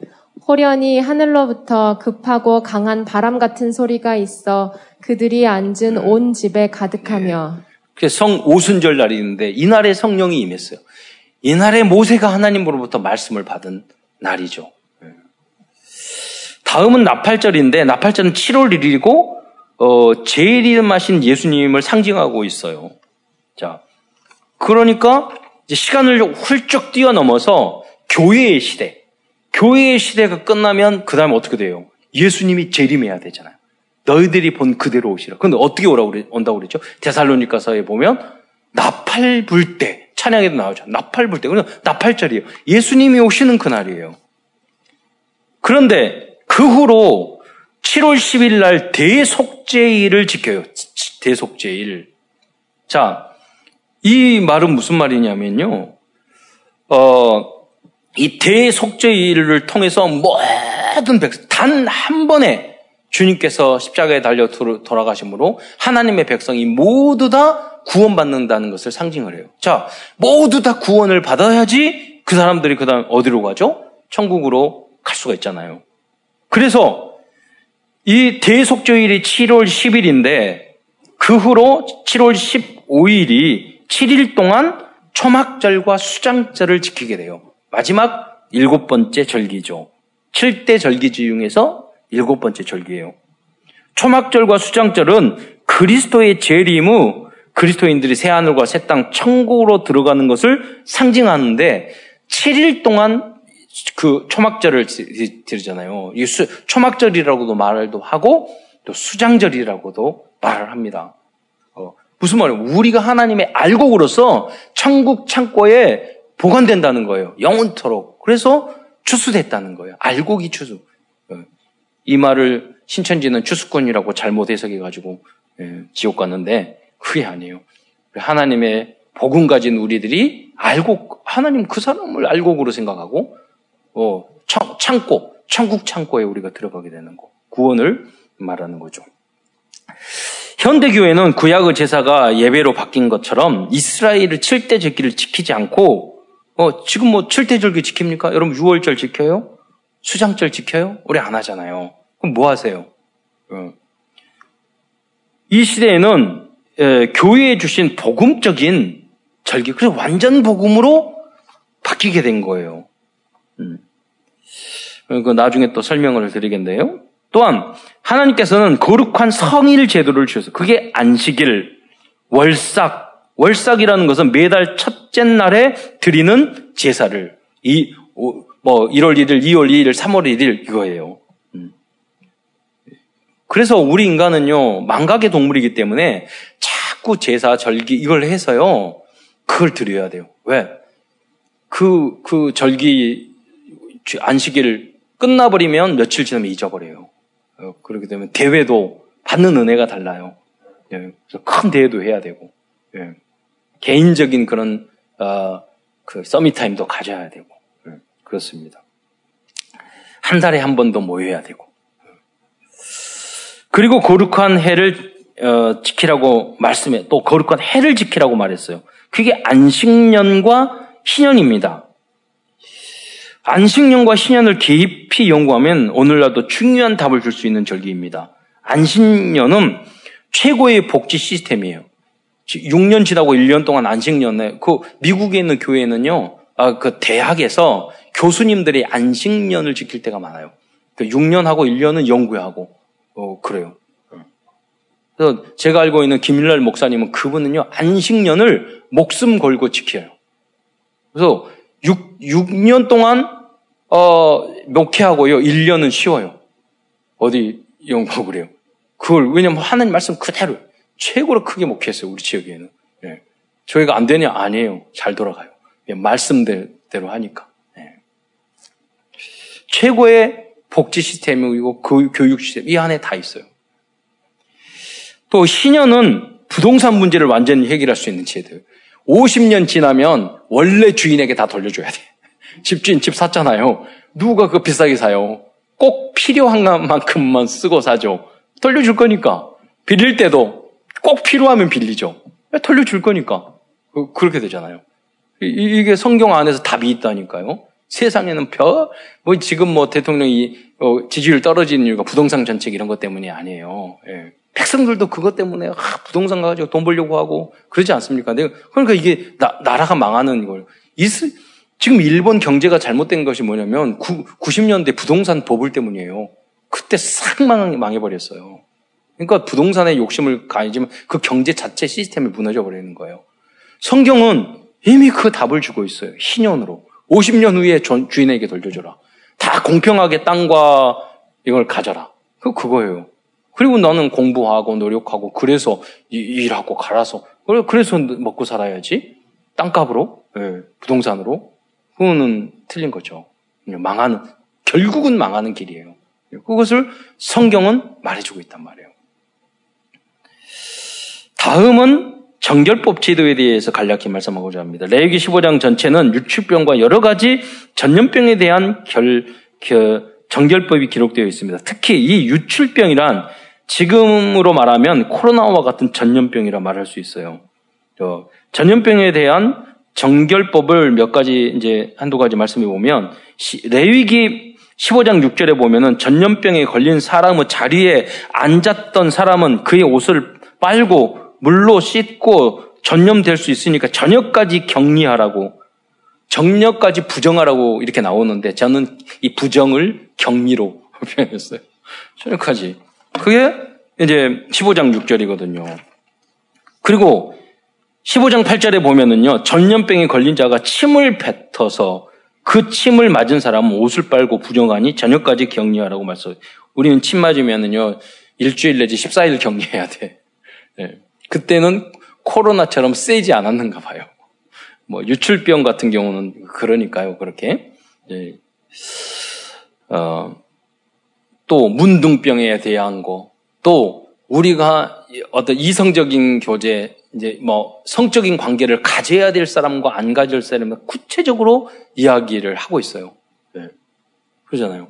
호련히 하늘로부터 급하고 강한 바람 같은 소리가 있어 그들이 앉은 음. 온 집에 가득하며 네. 성 오순절 날이 있는데 이날에 성령이 임했어요. 이날에 모세가 하나님으로부터 말씀을 받은 날이죠. 네. 다음은 나팔절인데 나팔절은 7월 1일이고 어, 제일 이름하신 예수님을 상징하고 있어요. 자, 그러니까 시간을 훌쩍 뛰어넘어서 교회의 시대. 교회의 시대가 끝나면 그 다음에 어떻게 돼요? 예수님이 재림해야 되잖아요. 너희들이 본 그대로 오시라. 근데 어떻게 오라고 그래, 온다고 그랬죠? 데살로니카서에 보면 나팔 불 때, 찬양에도 나오죠. 나팔 불 때. 그냥 나팔절이에요. 예수님이 오시는 그날이에요. 그런데 그 후로 7월 10일 날 대속제일을 지켜요. 대속제일. 자, 이 말은 무슨 말이냐면요. 어, 이 대속제일을 통해서 모든 백성, 단 한 번에 주님께서 십자가에 달려 돌아가심으로 하나님의 백성이 모두 다 구원받는다는 것을 상징을 해요. 자, 모두 다 구원을 받아야지 그 사람들이 그 다음 어디로 가죠? 천국으로 갈 수가 있잖아요. 그래서 이 대속조일이 7월 10일인데 그 후로 7월 15일이 7일 동안 초막절과 수장절을 지키게 돼요. 마지막 일곱 번째 절기죠. 7대 절기 중에서 일곱 번째 절기예요. 초막절과 수장절은 그리스도의 재림 후 그리스도인들이 새하늘과 새 땅 천국으로 들어가는 것을 상징하는데 7일 동안 그 초막절을 드리잖아요. 이 수, 초막절이라고도 말도 하고 또 수장절이라고도 말을 합니다. 어, 무슨 말이에요? 우리가 하나님의 알곡으로서 천국 창고에 보관된다는 거예요. 영원토록. 그래서 추수됐다는 거예요. 알곡이 추수. 어, 이 말을 신천지는 추수권이라고 잘못 해석해가지고 예, 지옥 갔는데 그게 아니에요. 하나님의 복음 가진 우리들이 알곡, 하나님 그 사람을 알곡으로 생각하고 어, 창고, 천국 창고에 우리가 들어가게 되는 거. 구원을 말하는 거죠. 현대교회는 구약의 제사가 예배로 바뀐 것처럼 이스라엘을 7대 절기를 지키지 않고, 어, 지금 뭐 7대 절기 지킵니까? 여러분 6월절 지켜요? 수장절 지켜요? 우리 안 하잖아요. 그럼 뭐 하세요? 어. 이 시대에는 에, 교회에 주신 복음적인 절기, 그래서 완전 복음으로 바뀌게 된 거예요. 음. 그 나중에 또 설명을 드리겠는데요. 또한 하나님께서는 거룩한 성일 제도를 주셔서 그게 안식일, 월삭, 월삭이라는 것은 매달 첫째 날에 드리는 제사를 이 뭐 1월 1일, 2월 2일, 3월 1일 이거예요. 음. 그래서 우리 인간은요 망각의 동물이기 때문에 자꾸 제사, 절기 이걸 해서요 그걸 드려야 돼요. 왜? 그, 그 절기 안식일 끝나버리면 며칠 지나면 잊어버려요. 어, 그렇게 되면 대회도 받는 은혜가 달라요. 예, 그래서 큰 대회도 해야 되고 예, 개인적인 그런 어, 그 서밋 타임도 가져야 되고 예, 그렇습니다. 한 달에 한 번도 모여야 되고 그리고 거룩한 해를 어, 지키라고 말씀해 또 거룩한 해를 지키라고 말했어요. 그게 안식년과 희년입니다. 안식년과 신년을 깊이 연구하면 오늘날도 중요한 답을 줄 수 있는 절기입니다. 안식년은 최고의 복지 시스템이에요. 6년 지나고 1년 동안 안식년에 그 미국에 있는 교회는요. 아, 그 대학에서 교수님들이 안식년을 지킬 때가 많아요. 그 6년하고 1년은 연구하고 어, 그래요. 그래서 제가 알고 있는 김일날 목사님은 그분은요 안식년을 목숨 걸고 지켜요. 그래서 6, 6년 동안, 어, 목회하고요. 1년은 쉬워요. 어디 연구하고 그래요. 그걸, 왜냐면 하나님 말씀 그대로 최고로 크게 목회했어요. 우리 지역에는. 예. 저희가 안 되냐? 아니에요. 잘 돌아가요. 예, 말씀대로 하니까. 예. 최고의 복지 시스템이고 그 교육 시스템 이 안에 다 있어요. 또 신현은 부동산 문제를 완전히 해결할 수 있는 제도예요. 50년 지나면 원래 주인에게 다 돌려줘야 돼. 집주인 집 샀잖아요. 누가 그 비싸게 사요? 꼭 필요한 만큼만 쓰고 사죠. 돌려줄 거니까. 빌릴 때도 꼭 필요하면 빌리죠. 돌려줄 거니까. 그, 그렇게 되잖아요. 이게 성경 안에서 답이 있다니까요. 세상에는 별, 뭐 지금 뭐 대통령이 어, 지지율 떨어지는 이유가 부동산 정책 이런 것 때문이 아니에요. 예. 백성들도 그것 때문에 아, 부동산 가지고 돈 벌려고 하고 그러지 않습니까? 그러니까 이게 나, 라가 망하는 걸. 이스, 지금 일본 경제가 잘못된 것이 뭐냐면 구, 90년대 부동산 버블 때문이에요. 그때 싹 망, 망해버렸어요. 그러니까 부동산에 욕심을 가지면 그 경제 자체 시스템이 무너져 버리는 거예요. 성경은 이미 그 답을 주고 있어요. 신년으로. 50년 후에 주인에게 돌려줘라. 다 공평하게 땅과 이걸 가져라. 그 그거예요. 그리고 나는 공부하고 노력하고 그래서 일하고 갈아서 그래서 먹고 살아야지 땅값으로 예, 부동산으로 그거는 틀린 거죠. 망하는 결국은 망하는 길이에요. 그것을 성경은 말해주고 있단 말이에요. 다음은 정결법 제도에 대해서 간략히 말씀하고자 합니다. 레위기 15장 전체는 유출병과 여러 가지 전염병에 대한 결, 결 정결법이 기록되어 있습니다. 특히 이 유출병이란 지금으로 말하면 코로나와 같은 전염병이라 말할 수 있어요. 어, 전염병에 대한 정결법을 몇 가지 이제 한두 가지 말씀해 보면 레위기 15장 6절에 보면은 전염병에 걸린 사람의 자리에 앉았던 사람은 그의 옷을 빨고 물로 씻고 전염될 수 있으니까 저녁까지 격리하라고 정력까지 부정하라고 이렇게 나오는데 저는 이 부정을 격리로 표현했어요. 저녁까지. 그게 이제 15장 6절이거든요. 그리고 15장 8절에 보면은요, 전염병에 걸린 자가 침을 뱉어서 그 침을 맞은 사람은 옷을 빨고 부정하니 저녁까지 격리하라고 말씀. 우리는 침 맞으면은요, 일주일 내지 14일 격리해야 돼. 네. 그때는 코로나처럼 세지 않았는가 봐요. 뭐 유출병 같은 경우는 그러니까요, 그렇게. 네. 어, 또 문둥병에 대한 거, 또 우리가 어떤 이성적인 교제, 이제 뭐 성적인 관계를 가져야 될 사람과 안 가질 사람을 구체적으로 이야기를 하고 있어요. 네. 그러잖아요.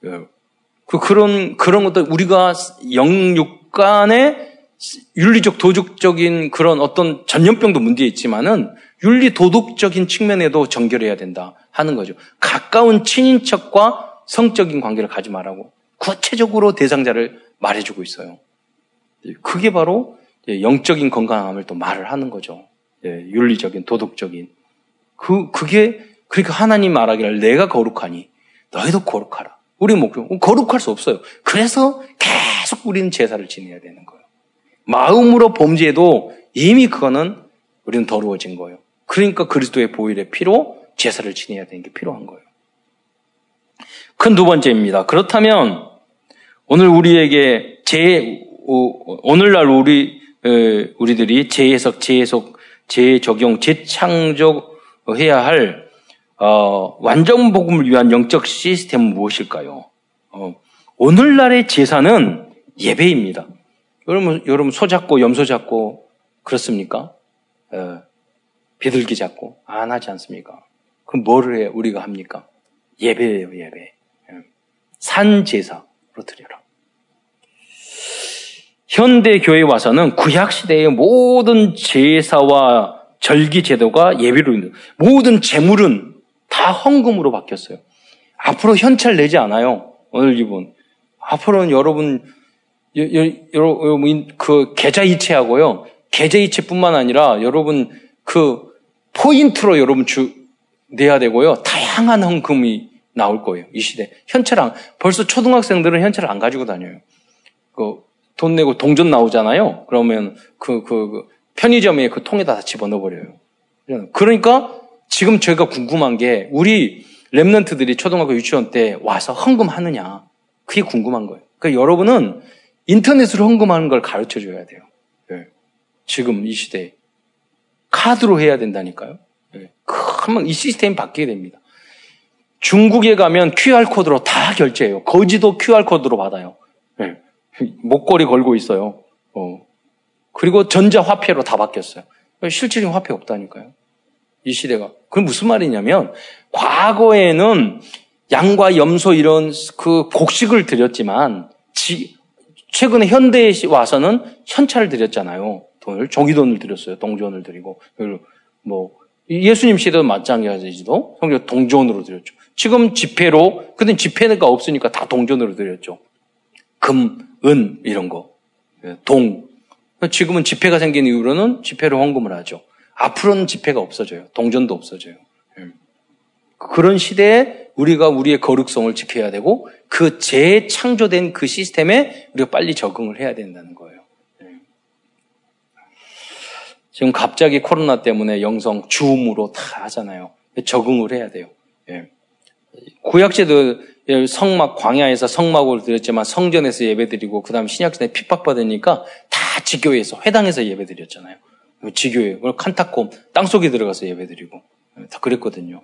네. 그 그런 그런 것도 우리가 영육 간의 윤리적 도덕적인 그런 어떤 전염병도 문제 있지만은 윤리 도덕적인 측면에도 정결해야 된다 하는 거죠. 가까운 친인척과 성적인 관계를 가지 말라고 구체적으로 대상자를 말해주고 있어요. 그게 바로 영적인 건강함을 또 말을 하는 거죠. 예, 윤리적인, 도덕적인. 그, 그게, 그러니까 하나님 말하기를 내가 거룩하니 너희도 거룩하라. 우리 목표, 거룩할 수 없어요. 그래서 계속 우리는 제사를 지내야 되는 거예요. 마음으로 범죄해도 이미 그거는 우리는 더러워진 거예요. 그러니까 그리스도의 보혈의 피로 제사를 지내야 되는 게 필요한 거예요. 큰 두 번째입니다. 그렇다면 오늘 우리에게 제 오늘날 우리 우리들이 재해석, 재해석, 재적용, 재창조해야 할 어, 완전 복음을 위한 영적 시스템은 무엇일까요? 어, 오늘날의 제사는 예배입니다. 여러분, 여러분 소 잡고 염소 잡고 그렇습니까? 어, 비둘기 잡고 안 하지 않습니까? 그럼 뭐를 해 우리가 합니까? 예배예요, 예배. 예. 산 제사 로 드려라. 현대 교회에 와서는 구약 시대의 모든 제사와 절기 제도가 예배로 있는 모든 재물은 다 헌금으로 바뀌었어요. 앞으로 현찰 내지 않아요. 오늘 기분. 앞으로는 여러분 여러분 그 계좌 이체하고요. 계좌 이체뿐만 아니라 여러분 그 포인트로 여러분 주 내야 되고요. 다양한 헌금이 나올 거예요. 이 시대. 현찰 안 벌써 초등학생들은 현찰 안 가지고 다녀요. 그 돈 내고 동전 나오잖아요. 그러면 그, 그, 그 편의점에 그 통에다 다 집어넣어 버려요. 그러니까 지금 저희가 궁금한 게 우리 랩런트들이 초등학교 유치원 때 와서 헌금하느냐. 그게 궁금한 거예요. 그러니까 여러분은 인터넷으로 헌금하는 걸 가르쳐 줘야 돼요. 네. 지금 이 시대에. 카드로 해야 된다니까요. 네. 한번 이 시스템이 바뀌게 됩니다. 중국에 가면 QR코드로 다 결제해요. 거지도 QR코드로 받아요. 네. 목걸이 걸고 있어요. 어. 그리고 전자화폐로 다 바뀌었어요. 실질적인 화폐 없다니까요. 이 시대가. 그건 무슨 말이냐면, 과거에는 양과 염소 이런 그 곡식을 드렸지만, 지, 최근에 현대에 와서는 현찰을 드렸잖아요. 돈을, 종이돈을 드렸어요. 동전을 드리고. 뭐, 예수님 시대도 마찬가지지도 성경 동전으로 드렸죠. 지금 지폐로, 근데 지폐가 없으니까 다 동전으로 드렸죠. 금, 은 이런 거, 예, 동. 지금은 지폐가 생긴 이후로는 지폐로 헌금을 하죠. 앞으로는 지폐가 없어져요. 동전도 없어져요. 예. 그런 시대에 우리가 우리의 거룩성을 지켜야 되고 그 재창조된 그 시스템에 우리가 빨리 적응을 해야 된다는 거예요. 예. 지금 갑자기 코로나 때문에 영성 주음으로 다 하잖아요. 적응을 해야 돼요. 구약제도 성막 광야에서 성막을 드렸지만 성전에서 예배드리고 그다음 신약시대에 핍박받으니까 다 지교회에서 회당에서 예배드렸잖아요. 지교회, 카타콤 땅속에 들어가서 예배드리고 다 그랬거든요.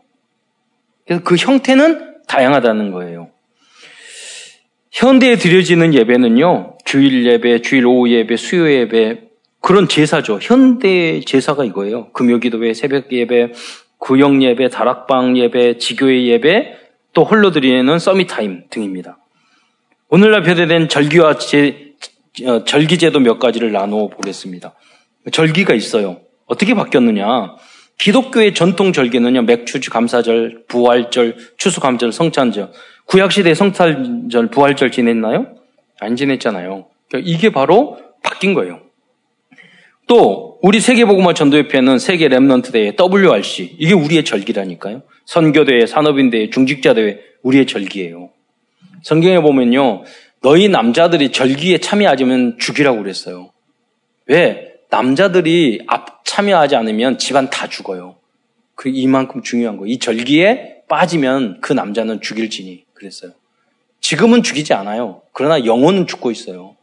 그래서 그 형태는 다양하다는 거예요. 현대에 드려지는 예배는요, 주일 예배, 주일 오후 예배, 수요 예배, 그런 제사죠. 현대 제사가 이거예요. 금요 기도회, 새벽 예배, 구역 예배, 다락방 예배, 지교회 예배, 또 홀로 드리는 Summit Time 등입니다. 오늘날 배대된 절기와 제, 어, 절기제도 몇 가지를 나누어 보겠습니다. 절기가 있어요. 어떻게 바뀌었느냐? 기독교의 전통 절기는요, 맥추 감사절, 부활절, 추수감절, 성탄절. 구약시대 성탄절, 부활절 지냈나요? 안 지냈잖아요. 그러니까 이게 바로 바뀐 거예요. 또, 우리 세계복음화 전도협회는 세계 Remnant 대회 WRC. 이게 우리의 절기라니까요. 선교대회, 산업인대회, 중직자대회, 우리의 절기예요. 성경에 보면요, 너희 남자들이 절기에 참여하지면 죽이라고 그랬어요. 왜? 남자들이 앞 참여하지 않으면 집안 다 죽어요. 그 이만큼 중요한 거. 이 절기에 빠지면 그 남자는 죽일지니 그랬어요. 지금은 죽이지 않아요. 그러나 영혼은 죽고 있어요.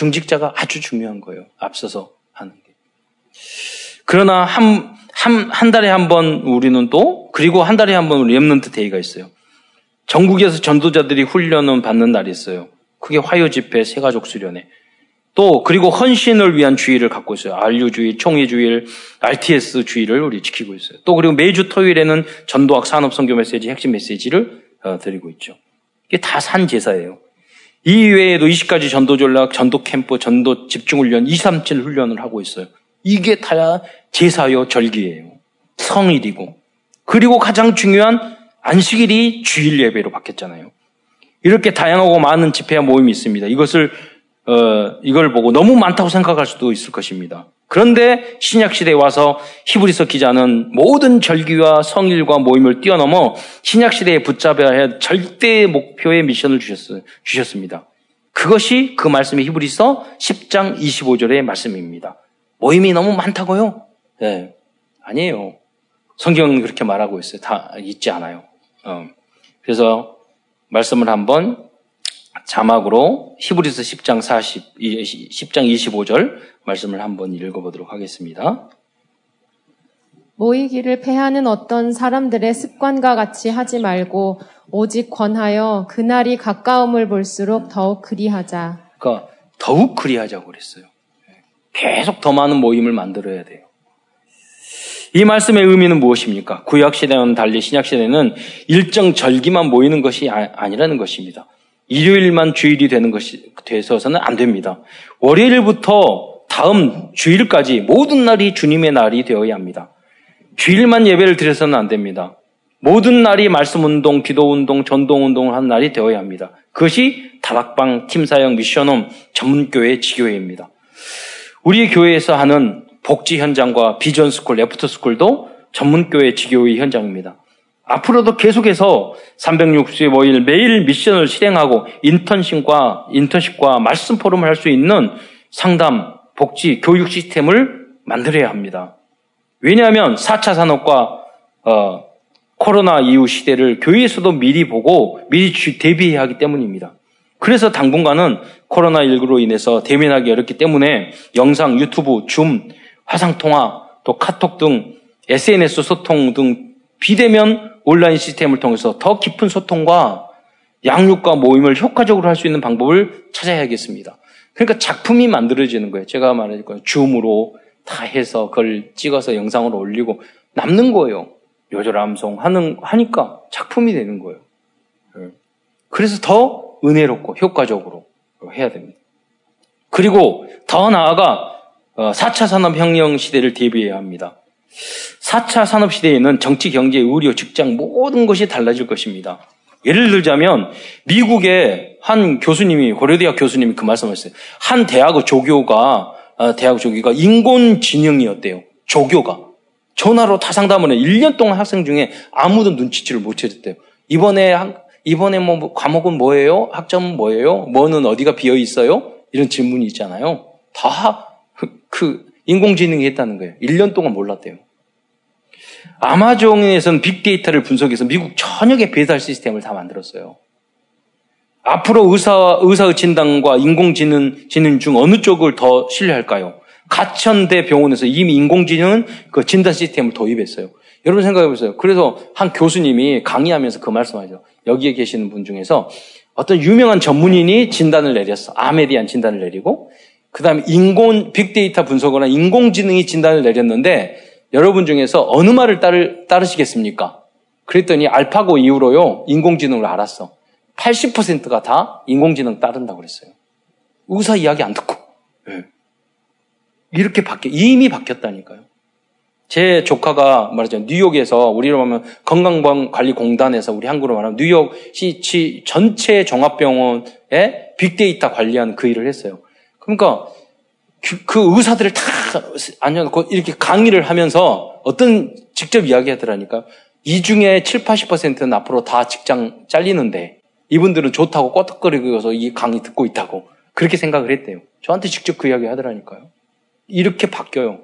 네. 중직자가 아주 중요한 거예요. 앞서서 하는 게. 그러나 한, 한, 한 달에 한 번 우리는 또, 그리고 한 달에 한번 Remnant Day가 있어요. 전국에서 전도자들이 훈련을 받는 날이 있어요. 그게 화요 집회, 세가족 수련회. 또 그리고 헌신을 위한 주의를 갖고 있어요. RU주의, 총회주의, RTS 주의를 우리 지키고 있어요. 또 그리고 매주 토요일에는 전도학 산업 선교 메시지 핵심 메시지를 어, 드리고 있죠. 이게 다 산 제사예요. 이 외에도 20가지 전도 전략, 전도 캠프, 전도 집중 훈련, 2, 3, 7 훈련을 하고 있어요. 이게 다 제사요 절기예요. 성일이고. 그리고 가장 중요한 안식일이 주일 예배로 바뀌었잖아요. 이렇게 다양하고 많은 집회와 모임이 있습니다. 이것을 어, 이걸 보고 너무 많다고 생각할 수도 있을 것입니다. 그런데 신약 시대에 와서 히브리서 기자는 모든 절기와 성일과 모임을 뛰어넘어 신약 시대에 붙잡아야 할 절대 목표의 미션을 주셨, 주셨습니다. 그것이 그 말씀이 히브리서 10장 25절의 말씀입니다. 모임이 너무 많다고요? 네. 아니에요. 성경은 그렇게 말하고 있어요. 다 있지 않아요. 어. 그래서 말씀을 한번 자막으로 히브리서 10장 40, 10장 25절 말씀을 한번 읽어보도록 하겠습니다. 모이기를 패하는 어떤 사람들의 습관과 같이 하지 말고 오직 권하여 그날이 가까움을 볼수록 더욱 그리하자. 그러니까 더욱 그리하자고 그랬어요. 계속 더 많은 모임을 만들어야 돼요. 이 말씀의 의미는 무엇입니까? 구약 시대와는 달리 신약 시대는 일정 절기만 모이는 것이 아, 아니라는 것입니다. 일요일만 주일이 되는 것이 되서는 안 됩니다. 월요일부터 다음 주일까지 모든 날이 주님의 날이 되어야 합니다. 주일만 예배를 드려서는 안 됩니다. 모든 날이 말씀 운동, 기도 운동, 전동 운동을 하는 날이 되어야 합니다. 그것이 다락방, 팀사역, 미션홈, 전문교회, 지교회입니다. 우리 교회에서 하는 복지 현장과 Vision School, Remnant School도 전문교회, 지교회 현장입니다. 앞으로도 계속해서 365일 매일 미션을 실행하고 인턴십과 인턴십과 말씀 포럼을 할 수 있는 상담, 복지, 교육 시스템을 만들어야 합니다. 왜냐하면 4차 산업과 어, 코로나 이후 시대를 교회에서도 미리 보고 미리 대비해야 하기 때문입니다. 그래서 당분간은 코로나19로 인해서 대면하기 어렵기 때문에 영상, 유튜브, 줌, 화상통화, 또 카톡 등 SNS 소통 등 비대면 온라인 시스템을 통해서 더 깊은 소통과 양육과 모임을 효과적으로 할 수 있는 방법을 찾아야겠습니다. 그러니까 작품이 만들어지는 거예요. 제가 말할 거예요. 줌으로 다 해서 그걸 찍어서 영상으로 올리고 남는 거예요. 요절 암송 하는 하니까 작품이 되는 거예요. 예. 그래서 더 은혜롭고 효과적으로 해야 됩니다. 그리고 더 나아가 4차 어, 산업혁명 시대를 대비해야 합니다. 4차 산업시대에는 정치, 경제, 의료, 직장 모든 것이 달라질 것입니다. 예를 들자면 미국의 한 교수님이 고려대학 교수님이 그 말씀하셨어요. 한 대학의 조교가 어, 대학 조교가 인공지능이었대요. 조교가 전화로 다 상담을 해. 1년 동안 학생 중에 아무도 눈치질을 못 해줬대요. 이번에 이번에 뭐 과목은 뭐예요? 학점은 뭐예요? 뭐는 어디가 비어 있어요? 이런 질문이 있잖아요. 다 그 인공지능이 했다는 거예요. 1년 동안 몰랐대요. 아마존에서는 빅데이터를 분석해서 미국 전역의 배달 시스템을 다 만들었어요. 앞으로 의사, 의사의 진단과 인공지능 지능 중 어느 쪽을 더 신뢰할까요? 가천대 병원에서 이미 인공지능 그 진단 시스템을 도입했어요. 여러분 생각해 보세요. 그래서 한 교수님이 강의하면서 그 말씀하죠. 여기에 계시는 분 중에서 어떤 유명한 전문인이 진단을 내렸어. 암에 대한 진단을 내리고, 그 다음에 인공, 빅데이터 분석을 한 인공지능이 진단을 내렸는데, 여러분 중에서 어느 말을 따르, 따르시겠습니까? 그랬더니 알파고 이후로요, 인공지능을 알았어. 80%가 다 인공지능 따른다고 그랬어요. 의사 이야기 안 듣고. 네. 이렇게 바뀌, 이미 바뀌었다니까요. 제 조카가 말하죠. 뉴욕에서 우리로 하면 건강관리공단에서 우리 한국으로 말하면 뉴욕시 전체 종합병원에 빅데이터 관리하는 그 일을 했어요. 그러니까 그, 그 의사들을 다 앉혀놓고 이렇게 강의를 하면서 어떤 직접 이야기하더라니까. 이 중에 7, 80%는 앞으로 다 직장 잘리는데 이분들은 좋다고 꼬덕거리고서 이 강의 듣고 있다고 그렇게 생각을 했대요. 저한테 직접 그 이야기 하더라니까요. 이렇게 바뀌어요.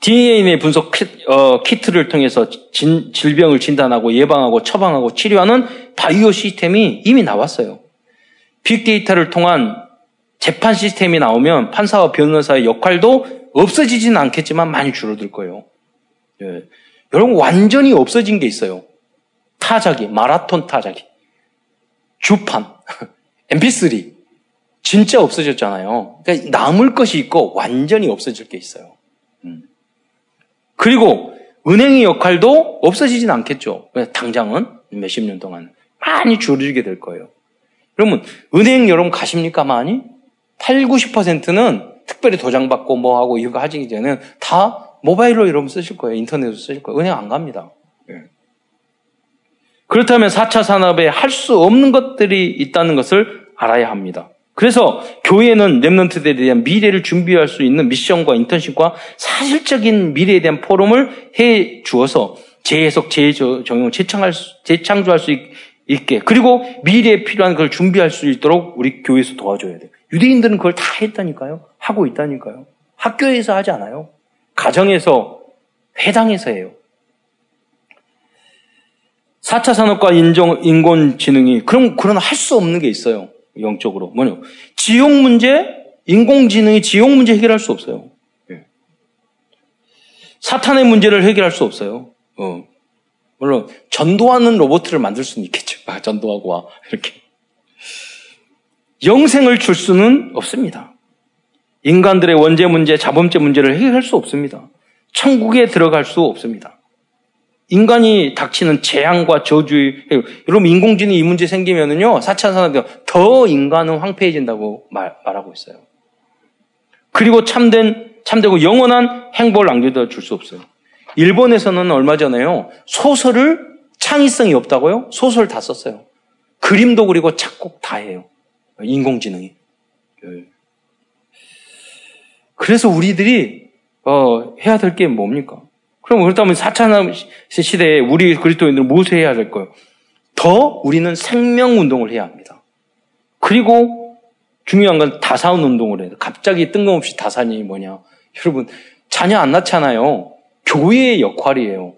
DNA 분석 어, 키트를 통해서 진, 질병을 진단하고 예방하고 처방하고 치료하는 바이오 시스템이 이미 나왔어요. 빅데이터를 통한 재판 시스템이 나오면 판사와 변호사의 역할도 없어지지는 않겠지만 많이 줄어들 거예요. 예. 여러분 완전히 없어진 게 있어요. 타자기, 마라톤 타자기, 주판, mp3 진짜 없어졌잖아요. 그러니까 남을 것이 있고 완전히 없어질 게 있어요. 음. 그리고 은행의 역할도 없어지진 않겠죠. 당장은 몇십 년 동안 많이 줄어들게 될 거예요. 그러면 은행 여러분 가십니까 많이? 8, 90%는 특별히 도장 받고 뭐 하고 이거 하기 전에는 다 모바일로 여러분 쓰실 거예요. 인터넷으로 쓰실 거예요. 은행 안 갑니다. 예. 그렇다면 4차 산업에 할 수 없는 것들이 있다는 것을 알아야 합니다. 그래서 교회는 랩런트들에 대한 미래를 준비할 수 있는 미션과 인턴십과 사실적인 미래에 대한 포럼을 해 주어서 재해석, 재정용, 재창할 수, 재창조할 수 있게 그리고 미래에 필요한 걸 준비할 수 있도록 우리 교회에서 도와줘야 돼요. 유대인들은 그걸 다 했다니까요. 하고 있다니까요. 학교에서 하지 않아요. 가정에서, 회당에서 해요. 4차 산업과 인정, 인공지능이, 그럼, 그런 할 수 없는 게 있어요. 영적으로. 뭐냐. 지옥 문제, 인공지능이 지옥 문제 해결할 수 없어요. 예. 사탄의 문제를 해결할 수 없어요. 어. 물론, 전도하는 로봇을 만들 수는 있겠죠. 아, 전도하고 와. 이렇게. 영생을 줄 수는 없습니다. 인간들의 원죄 문제, 자범죄 문제를 해결할 수 없습니다. 천국에 들어갈 수 없습니다. 인간이 닥치는 재앙과 저주의, 여러분, 인공지능이 이 문제 생기면은요, 4차 산업이 더 인간은 황폐해진다고 말, 말하고 있어요. 그리고 참된, 참되고 영원한 행복을 남겨다 줄 수 없어요. 일본에서는 얼마 전에요, 소설을 창의성이 없다고요? 소설 다 썼어요. 그림도 그리고 작곡 다 해요. 인공지능이. 예. 그래서 우리들이 어, 해야 될 게 뭡니까? 그럼 그렇다면 4차 시대에 우리 그리스도인들은 무엇을 해야 될 거예요? 더 우리는 생명 운동을 해야 합니다. 그리고 중요한 건 다산 운동을 해요. 갑자기 뜬금없이 다산이 뭐냐? 여러분 자녀 안 낳잖아요. 교회의 역할이에요.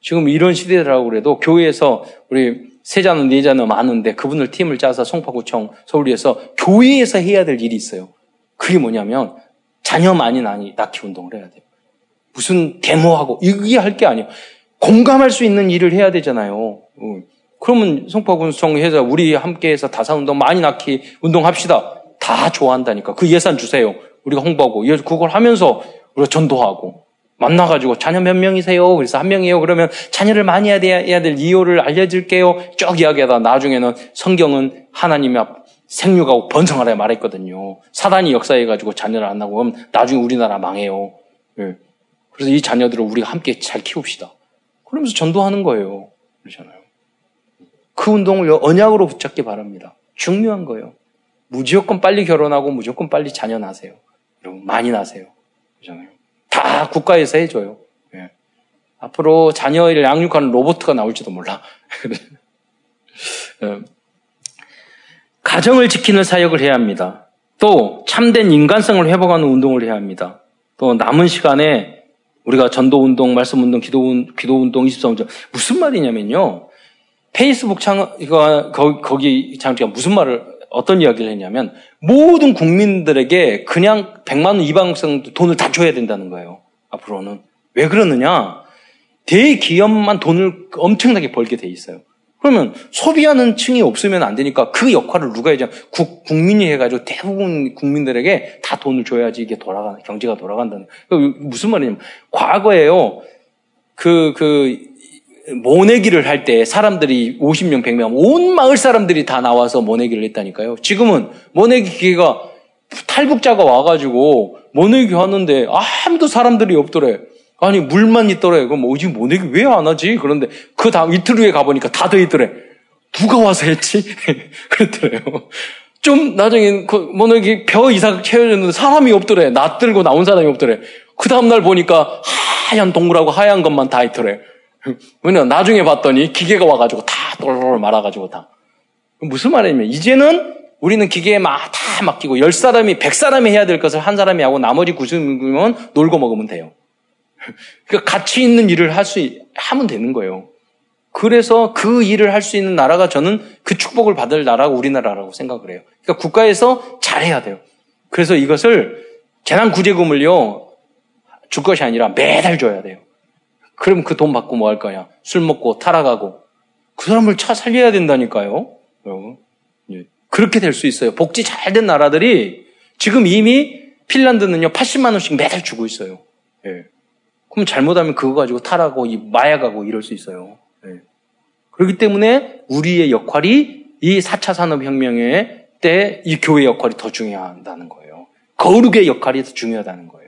지금 이런 시대라고 그래도 교회에서 우리 세자는 네자는 많은데 그분들 팀을 짜서 송파구청 서울에서 교회에서 해야 될 일이 있어요. 그게 뭐냐면 자녀 많이 낳기 운동을 해야 돼요. 무슨 데모하고 이게 할 게 아니에요. 공감할 수 있는 일을 해야 되잖아요. 그러면 송파구청 해서 우리 함께해서 다사운동 많이 낳기 운동합시다. 다 좋아한다니까. 그 예산 주세요. 우리가 홍보하고 그걸 하면서 우리가 전도하고 만나가지고 자녀 몇 명이세요? 그래서 한 명이에요. 그러면 자녀를 많이 해야, 될 이유를 알려줄게요. 쭉 이야기하다 나중에는 성경은 하나님의 생육하고 번성하라 말했거든요. 사단이 역사해가지고 자녀를 안 낳고 나중에 우리나라 망해요. 예. 그래서 이 자녀들을 우리가 함께 잘 키웁시다. 그러면서 전도하는 거예요. 그러잖아요. 그 운동을 언약으로 붙잡기 바랍니다. 중요한 거예요. 무조건 빨리 결혼하고 무조건 빨리 자녀 낳으세요. 여러분 많이 낳으세요. 그러잖아요. 다 국가에서 해줘요. 예. 앞으로 자녀를 양육하는 로봇가 나올지도 몰라. 예. 가정을 지키는 사역을 해야 합니다. 또 참된 인간성을 회복하는 운동을 해야 합니다. 또 남은 시간에 우리가 전도 운동, 말씀 운동, 기도, 기도 운동 24운동 무슨 말이냐면요. 페이스북 창, 이거, 거기 장치가 무슨 말을, 어떤 이야기를 했냐면 모든 국민들에게 그냥 100만 원 이방성 돈을 다 줘야 된다는 거예요. 앞으로는. 왜 그러느냐? 대기업만 돈을 엄청나게 벌게 돼 있어요. 그러면 소비하는 층이 없으면 안 되니까 그 역할을 누가 해야지? 국, 국민이 해가지고 대부분 국민들에게 다 돈을 줘야지 이게 돌아가는, 경제가 돌아간다는. 무슨 말이냐면, 과거에요, 그, 그, 모내기를 할 때 사람들이 50명, 100명, 온 마을 사람들이 다 나와서 모내기를 했다니까요. 지금은 모내기 기계가 탈북자가 와가지고 모내기 하는데 아무도 사람들이 없더래. 아니 물만 있더래. 그럼 뭐지 모내기 왜 안 하지? 그런데 그 다음 이틀 후에 가보니까 다 돼 있더래. 누가 와서 했지? 그랬더래요. 좀 나중에 그 모내기 벼 이상 채워졌는데 사람이 없더래. 낯 들고 나온 사람이 없더래. 그 다음날 보니까 하얀 동그라고 하얀 것만 다 있더래. 왜냐 나중에 봤더니 기계가 와가지고 다 똘똘 말아가지고 다. 무슨 말이냐면 이제는 우리는 기계에 막 다 맡기고 열 사람이 백 사람이 해야 될 것을 한 사람이 하고 나머지 구십명은 놀고 먹으면 돼요. 그러니까 가치 있는 일을 할 수 하면 되는 거예요. 그래서 그 일을 할 수 있는 나라가 저는 그 축복을 받을 나라가 우리나라라고 생각을 해요. 그러니까 국가에서 잘해야 돼요. 그래서 이것을 재난구제금을요 줄 것이 아니라 매달 줘야 돼요. 그럼 그 돈 받고 뭐 할 거냐? 술 먹고 타락하고 그 사람을 차 살려야 된다니까요. 여러분. 예. 그렇게 될 수 있어요. 복지 잘 된 나라들이 지금 이미 핀란드는요 80만 원씩 매달 주고 있어요. 예. 그럼 잘못하면 그거 가지고 타락하고 마약하고 이럴 수 있어요. 예. 그렇기 때문에 우리의 역할이 이 4차 산업혁명의 때 이 교회 역할이 더 중요하다는 거예요. 거룩의 역할이 더 중요하다는 거예요.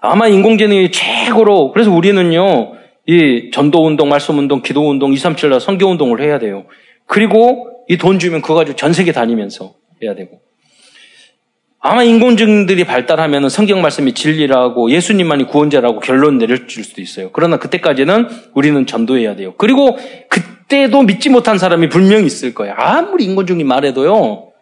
아마 인공지능이 최고로 그래서 우리는요 이 전도 운동, 말씀 운동, 기도 운동, 237라 성교운동을 해야 돼요. 그리고 이 돈 주면 그거 가지고 전 세계 다니면서 해야 되고. 아마 인공지능들이 발달하면 성경 말씀이 진리라고 예수님만이 구원자라고 결론 내릴 수도 있어요. 그러나 그때까지는 우리는 전도해야 돼요. 그리고 그때도 믿지 못한 사람이 분명히 있을 거예요. 아무리 인공지능이 말해도요,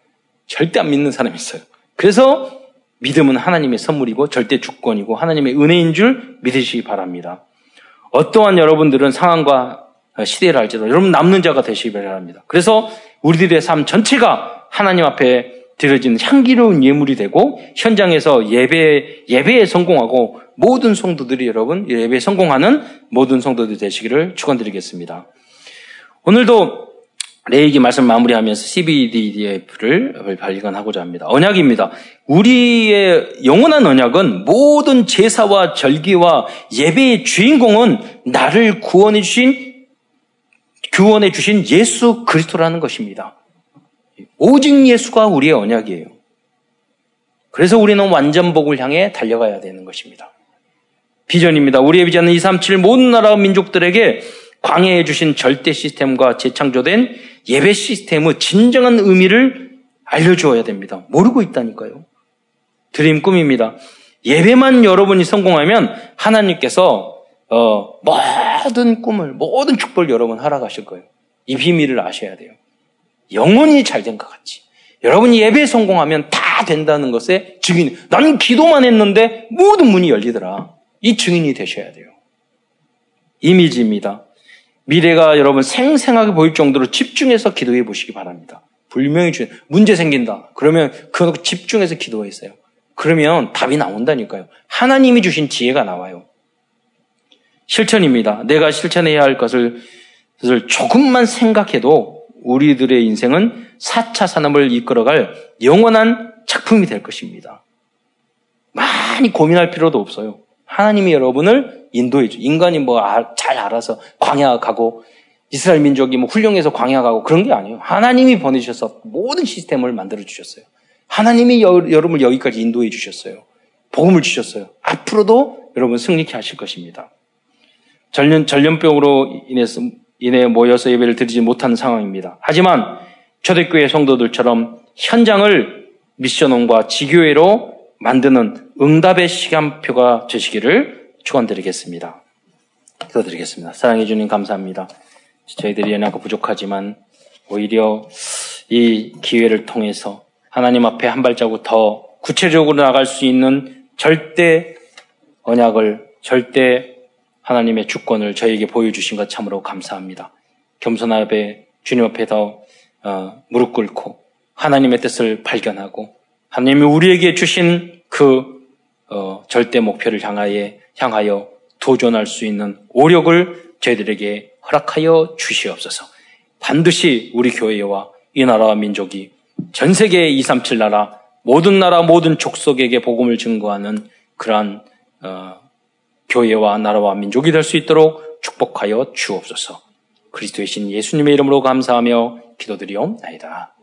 절대 안 믿는 사람이 있어요. 그래서 믿음은 하나님의 선물이고 절대 주권이고 하나님의 은혜인 줄 믿으시기 바랍니다. 어떠한 여러분들은 상황과 시대를 알지도 여러분 남는 자가 되시기 바랍니다. 그래서 우리들의 삶 전체가 하나님 앞에 드려지는 향기로운 예물이 되고 현장에서 예배 예배에 성공하고 모든 성도들이 여러분 예배에 성공하는 모든 성도들 되시기를 축원드리겠습니다. 오늘도 레이기 말씀 마무리하면서 CBDDF를 발견하고자 합니다. 언약입니다. 우리의 영원한 언약은 모든 제사와 절기와 예배의 주인공은 나를 구원해 주신 구원해 주신 예수 그리스도라는 것입니다. 오직 예수가 우리의 언약이에요. 그래서 우리는 완전 복을 향해 달려가야 되는 것입니다. 비전입니다. 우리의 비전은 237 모든 나라 민족들에게 광해해 주신 절대 시스템과 재창조된 예배 시스템의 진정한 의미를 알려주어야 됩니다. 모르고 있다니까요. 드림 꿈입니다. 예배만 여러분이 성공하면 하나님께서 어, 모든 꿈을 모든 축복을 여러분 하락하실 거예요. 이 비밀을 아셔야 돼요. 영원히 잘된 것 같이. 여러분이 예배 성공하면 다 된다는 것에 증인. 나는 기도만 했는데 모든 문이 열리더라. 이 증인이 되셔야 돼요. 이미지입니다. 미래가 여러분 생생하게 보일 정도로 집중해서 기도해 보시기 바랍니다. 불명이 주 문제 생긴다. 그러면 그거 집중해서 기도했어요. 그러면 답이 나온다니까요. 하나님이 주신 지혜가 나와요. 실천입니다. 내가 실천해야 할 것을 조금만 생각해도 우리들의 인생은 4차 산업을 이끌어갈 영원한 작품이 될 것입니다. 많이 고민할 필요도 없어요. 하나님이 여러분을 인도해 줘. 인간이 뭐 잘 알아서 광야 가고 이스라엘 민족이 뭐 훌륭해서 광야 가고 그런 게 아니에요. 하나님이 보내주셔서 모든 시스템을 만들어 주셨어요. 하나님이 여, 러분을 여기까지 인도해 주셨어요. 복음을 주셨어요. 앞으로도 여러분 승리케 하실 것입니다. 전염, 전염병으로 인해서, 인해 모여서 예배를 드리지 못하는 상황입니다. 하지만 초대교회 성도들처럼 현장을 미션원과 지교회로 만드는 응답의 시간표가 되시기를 축원드리겠습니다. 기도드리겠습니다. 사랑해 주님 감사합니다. 저희들이 연약하 부족하지만 오히려 이 기회를 통해서 하나님 앞에 한 발자국 더 구체적으로 나갈 수 있는 절대 언약을 절대 하나님의 주권을 저에게 보여주신 것 참으로 감사합니다. 겸손하게 주님 앞에서 어, 무릎 꿇고 하나님의 뜻을 발견하고 하나님이 우리에게 주신 그 어, 절대 목표를 향하여, 향하여 도전할 수 있는 오력을 저희들에게 허락하여 주시옵소서. 반드시 우리 교회와 이 나라와 민족이 전 세계 237 나라 모든 나라 모든 족속에게 복음을 증거하는 그러한 어, 교회와 나라와 민족이 될 수 있도록 축복하여 주옵소서. 그리스도의 신 예수님의 이름으로 감사하며 기도드리옵나이다.